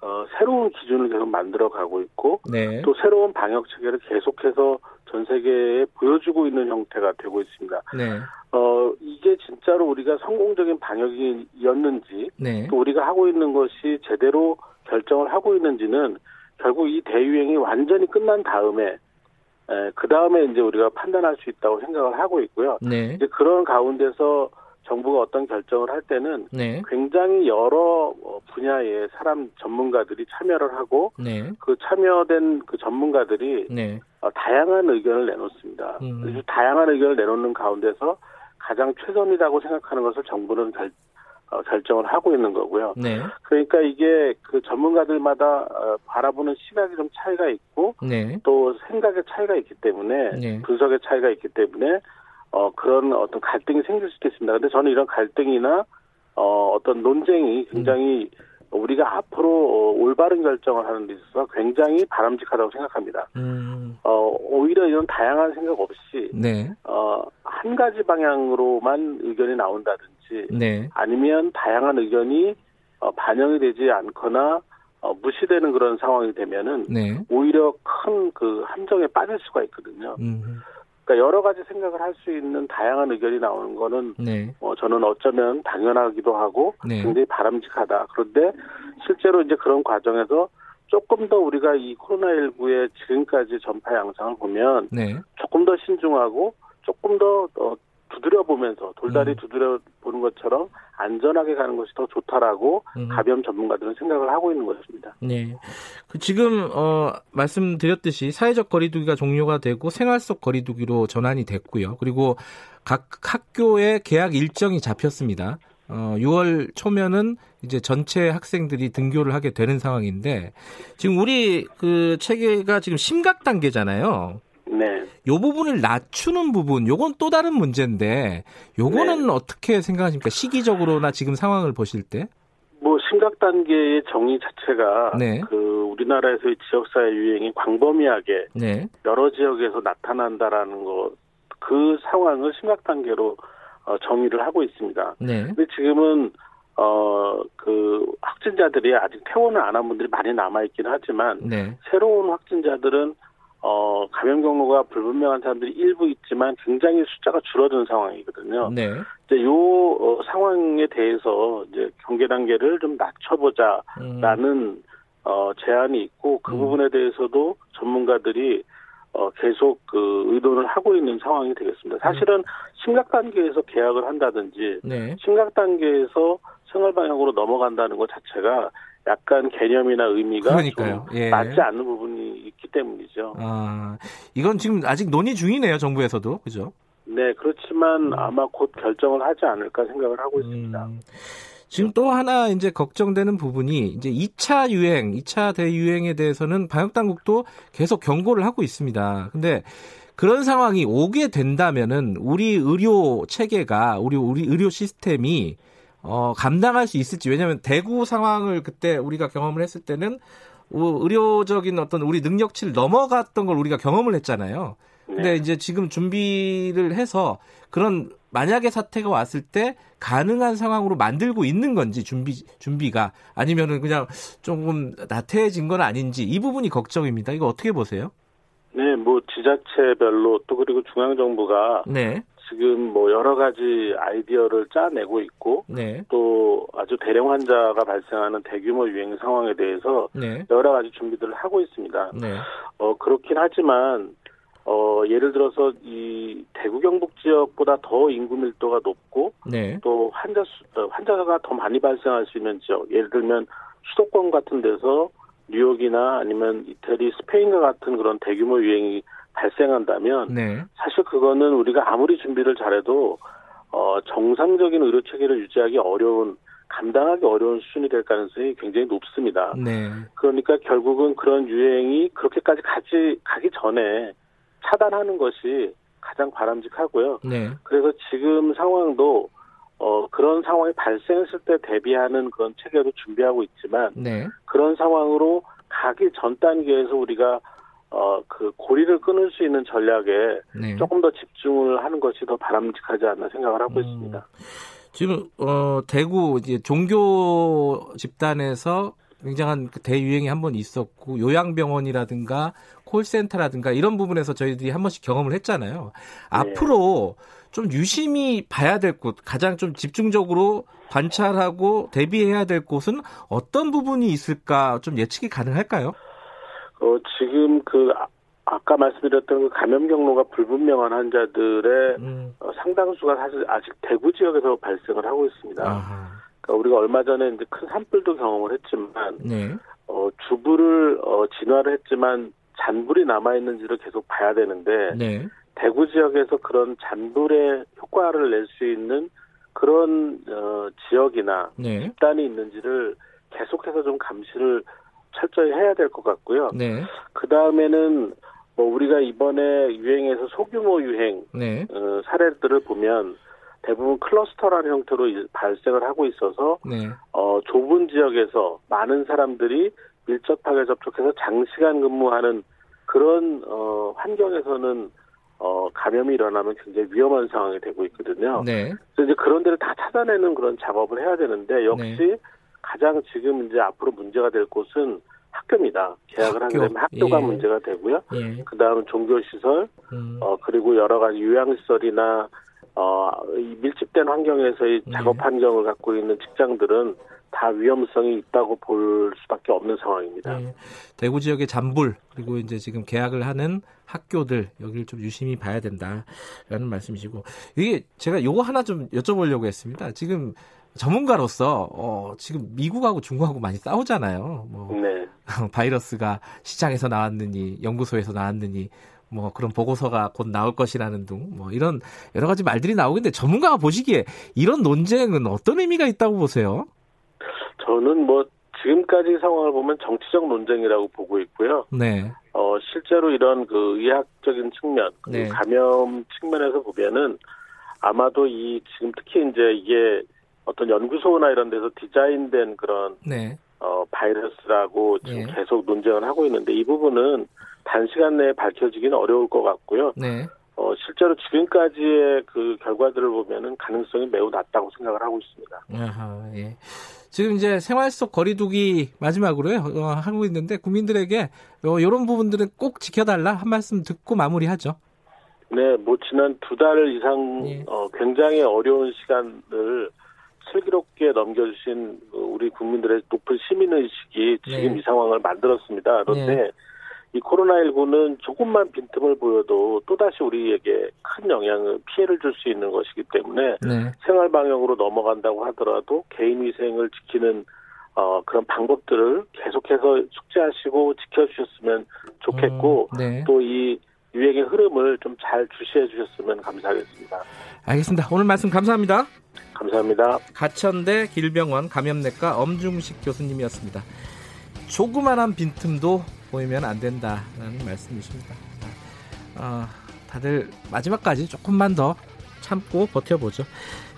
어, 새로운 기준을 계속 만들어 가고 있고 네. 또 새로운 방역 체계를 계속해서 전 세계에 보여주고 있는 형태가 되고 있습니다. 네. 어, 이게 진짜로 우리가 성공적인 방역이었는지 네. 또 우리가 하고 있는 것이 제대로 결정을 하고 있는지는 결국 이 대유행이 완전히 끝난 다음에 그 다음에 이제 우리가 판단할 수 있다고 생각을 하고 있고요. 네. 이제 그런 가운데서 정부가 어떤 결정을 할 때는 네. 굉장히 여러 어, 분야의 사람 전문가들이 참여를 하고 네. 그 참여된 그 전문가들이 네. 어, 다양한 의견을 내놓습니다. 음. 다양한 의견을 내놓는 가운데서 가장 최선이라고 생각하는 것을 정부는 결, 어, 결정을 하고 있는 거고요. 네. 그러니까 이게 그 전문가들마다 어, 바라보는 시각이 좀 차이가 있고 네. 또 생각의 차이가 있기 때문에 네. 분석의 차이가 있기 때문에 어, 그런 어떤 갈등이 생길 수도 있습니다. 근데 저는 이런 갈등이나 어, 어떤 논쟁이 굉장히 음. 우리가 앞으로 어, 올바른 결정을 하는 데 있어서 굉장히 바람직하다고 생각합니다. 음. 어, 오히려 이런 다양한 생각 없이 네. 어, 한 가지 방향으로만 의견이 나온다든지 네. 아니면 다양한 의견이 어, 반영이 되지 않거나 어, 무시되는 그런 상황이 되면은 네. 오히려 큰 그 함정에 빠질 수가 있거든요. 음. 그러니까 여러 가지 생각을 할 수 있는 다양한 의견이 나오는 거는 네. 어, 저는 어쩌면 당연하기도 하고 네. 굉장히 바람직하다. 그런데 실제로 이제 그런 과정에서 조금 더 우리가 이 코로나19의 지금까지 전파 양상을 보면 네. 조금 더 신중하고 조금 더 어, 두드려 보면서 돌다리 음. 두드려 보는 것처럼 안전하게 가는 것이 더 좋다라고 음. 가변 전문가들은 생각을 하고 있는 것입니다. 네. 그 지금 어 말씀드렸듯이 사회적 거리두기가 종료가 되고 생활 속 거리두기로 전환이 됐고요. 그리고 각 학교의 개학 일정이 잡혔습니다. 어 6월 초면은 이제 전체 학생들이 등교를 하게 되는 상황인데 지금 우리 그 체계가 지금 심각 단계잖아요. 네. 요 부분을 낮추는 부분, 요건 또 다른 문제인데, 요거는 네. 어떻게 생각하십니까? 시기적으로나 지금 상황을 보실 때? 뭐 심각 단계의 정의 자체가 네. 그 우리나라에서의 지역사회 유행이 광범위하게 네. 여러 지역에서 나타난다라는 것 그 상황을 심각 단계로 어, 정의를 하고 있습니다. 네. 근데 지금은 어 그 확진자들이 아직 퇴원을 안 한 분들이 많이 남아 있긴 하지만 네. 새로운 확진자들은 어, 감염 경로가 불분명한 사람들이 일부 있지만 굉장히 숫자가 줄어든 상황이거든요. 네. 이제 요 어, 상황에 대해서 이제 경계 단계를 좀 낮춰보자라는 음. 어, 제안이 있고 그 음. 부분에 대해서도 전문가들이 어, 계속 그 의논을 하고 있는 상황이 되겠습니다. 사실은 음. 심각 단계에서 계약을 한다든지 네. 심각 단계에서 생활 방향으로 넘어간다는 것 자체가 약간 개념이나 의미가 그러니까요. 예. 맞지 않는 부분이 있기 때문이죠. 아, 이건 지금 아직 논의 중이네요, 정부에서도. 그죠? 네, 그렇지만 음. 아마 곧 결정을 하지 않을까 생각을 하고 있습니다. 음. 지금 또 하나 이제 걱정되는 부분이 이제 2차 유행, 2차 대유행에 대해서는 방역 당국도 계속 경고를 하고 있습니다. 근데 그런 상황이 오게 된다면은 우리 의료 체계가 우리 우리 의료 시스템이 어, 감당할 수 있을지 왜냐하면 대구 상황을 그때 우리가 경험을 했을 때는 의료적인 어떤 우리 능력치를 넘어갔던 걸 우리가 경험을 했잖아요. 근데 네. 이제 지금 준비를 해서 그런 만약에 사태가 왔을 때 가능한 상황으로 만들고 있는 건지 준비 준비가 아니면은 그냥 조금 나태해진 건 아닌지 이 부분이 걱정입니다. 이거 어떻게 보세요? 네, 뭐 지자체별로 또 그리고 중앙 정부가 네. 지금 뭐 여러 가지 아이디어를 짜내고 있고 네. 또 아주 대량 환자가 발생하는 대규모 유행 상황에 대해서 네. 여러 가지 준비들을 하고 있습니다. 네. 어 그렇긴 하지만 어 예를 들어서 이 대구 경북 지역보다 더 인구 밀도가 높고 네. 또 환자 수 어, 환자가 더 많이 발생할 수 있는 지역 예를 들면 수도권 같은 데서 뉴욕이나 아니면 이태리, 스페인과 같은 그런 대규모 유행이 발생한다면 네. 사실 그거는 우리가 아무리 준비를 잘해도 어, 정상적인 의료 체계를 유지하기 어려운 감당하기 어려운 수준이 될 가능성이 굉장히 높습니다. 네. 그러니까 결국은 그런 유행이 그렇게까지 가지 가기 전에 차단하는 것이 가장 바람직하고요. 네. 그래서 지금 상황도 어, 그런 상황이 발생했을 때 대비하는 그런 체계도 준비하고 있지만 네. 그런 상황으로 가기 전 단계에서 우리가 어, 그 고리를 끊을 수 있는 전략에 네. 조금 더 집중을 하는 것이 더 바람직하지 않나 생각을 하고 음. 있습니다. 지금 어 대구 이제 종교 집단에서 굉장한 그 대유행이 한 번 있었고 요양병원이라든가 콜센터라든가 이런 부분에서 저희들이 한 번씩 경험을 했잖아요. 네. 앞으로 좀 유심히 봐야 될 곳, 가장 좀 집중적으로 관찰하고 대비해야 될 곳은 어떤 부분이 있을까 좀 예측이 가능할까요? 어, 지금 그 아, 까 말씀드렸던 그 감염 경로가 불분명한 환자들의 음. 어, 상당수가 사실 아직 대구 지역에서 발생을 하고 있습니다. 그러니까 우리가 얼마 전에 이제 큰 산불도 경험을 했지만 네. 어, 주부를 어, 진화를 했지만 잔불이 남아 있는지를 계속 봐야 되는데 네. 대구 지역에서 그런 잔불의 효과를 낼 수 있는 그런 어, 지역이나 네. 집단이 있는지를 계속해서 좀 감시를 철저히 해야 될 것 같고요. 네. 그 다음에는 뭐 우리가 이번에 유행해서 소규모 유행 네. 어, 사례들을 보면 대부분 클러스터라는 형태로 발생을 하고 있어서 네. 어, 좁은 지역에서 많은 사람들이 밀접하게 접촉해서 장시간 근무하는 그런 어, 환경에서는 어, 감염이 일어나면 굉장히 위험한 상황이 되고 있거든요. 네. 그래서 이제 그런 데를 다 찾아내는 그런 작업을 해야 되는데 역시 네. 가장 지금 이제 앞으로 문제가 될 곳은 학교입니다. 계약을 학교. 되면 학교가 예. 문제가 되고요. 예. 그 다음은 종교시설, 음. 어, 그리고 여러 가지 요양시설이나, 어, 이 밀집된 환경에서의 예. 작업 환경을 갖고 있는 직장들은 다 위험성이 있다고 볼 수밖에 없는 상황입니다. 예. 대구 지역의 잔불, 그리고 이제 지금 계약을 하는 학교들, 여기를 좀 유심히 봐야 된다라는 말씀이시고, 이게 제가 요거 하나 좀 여쭤보려고 했습니다. 지금 전문가로서 어, 지금 미국하고 중국하고 많이 싸우잖아요. 뭐 네. 바이러스가 시장에서 나왔느니 연구소에서 나왔느니 뭐 그런 보고서가 곧 나올 것이라는 등 뭐 이런 여러 가지 말들이 나오는데 전문가가 보시기에 이런 논쟁은 어떤 의미가 있다고 보세요? 저는 뭐 지금까지 상황을 보면 정치적 논쟁이라고 보고 있고요. 네. 어 실제로 이런 그 의학적인 측면, 네. 감염 측면에서 보면은 아마도 이 지금 특히 이제 이게 어떤 연구소나 이런 데서 디자인된 그런 네. 어, 바이러스라고 지금 네. 계속 논쟁을 하고 있는데 이 부분은 단시간 내에 밝혀지기는 어려울 것 같고요. 네. 어, 실제로 지금까지의 그 결과들을 보면은 가능성이 매우 낮다고 생각을 하고 있습니다. 아하, 예. 지금 이제 생활 속 거리두기 마지막으로요 어, 하고 있는데 국민들에게 어, 이런 부분들은 꼭 지켜달라 한 말씀 듣고 마무리하죠. 네, 뭐 지난 두 달 이상 예. 어, 굉장히 어려운 시간을 슬기롭게 넘겨주신 그 우리 국민들의 높은 시민의식이 지금 네. 이 상황을 만들었습니다. 그런데 네. 이 코로나19는 조금만 빈틈을 보여도 또다시 우리에게 큰 영향을, 피해를 줄 수 있는 것이기 때문에 네. 생활 방역으로 넘어간다고 하더라도 개인 위생을 지키는 어, 그런 방법들을 계속해서 숙지하시고 지켜주셨으면 좋겠고 음, 네. 또이 유행의 흐름을 좀 잘 주시해 주셨으면 감사하겠습니다. 알겠습니다. 오늘 말씀 감사합니다. 감사합니다. 가천대 길병원 감염내과 엄중식 교수님이었습니다. 조그만한 빈틈도 보이면 안 된다라는 말씀이십니다. 어, 다들 마지막까지 조금만 더 참고 버텨보죠.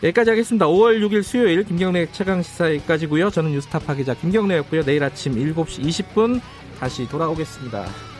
여기까지 하겠습니다. 5월 6일 수요일 김경래 최강 시사 여기까지고요. 저는 뉴스타파 기자 김경래였고요. 내일 아침 7시 20분 다시 돌아오겠습니다.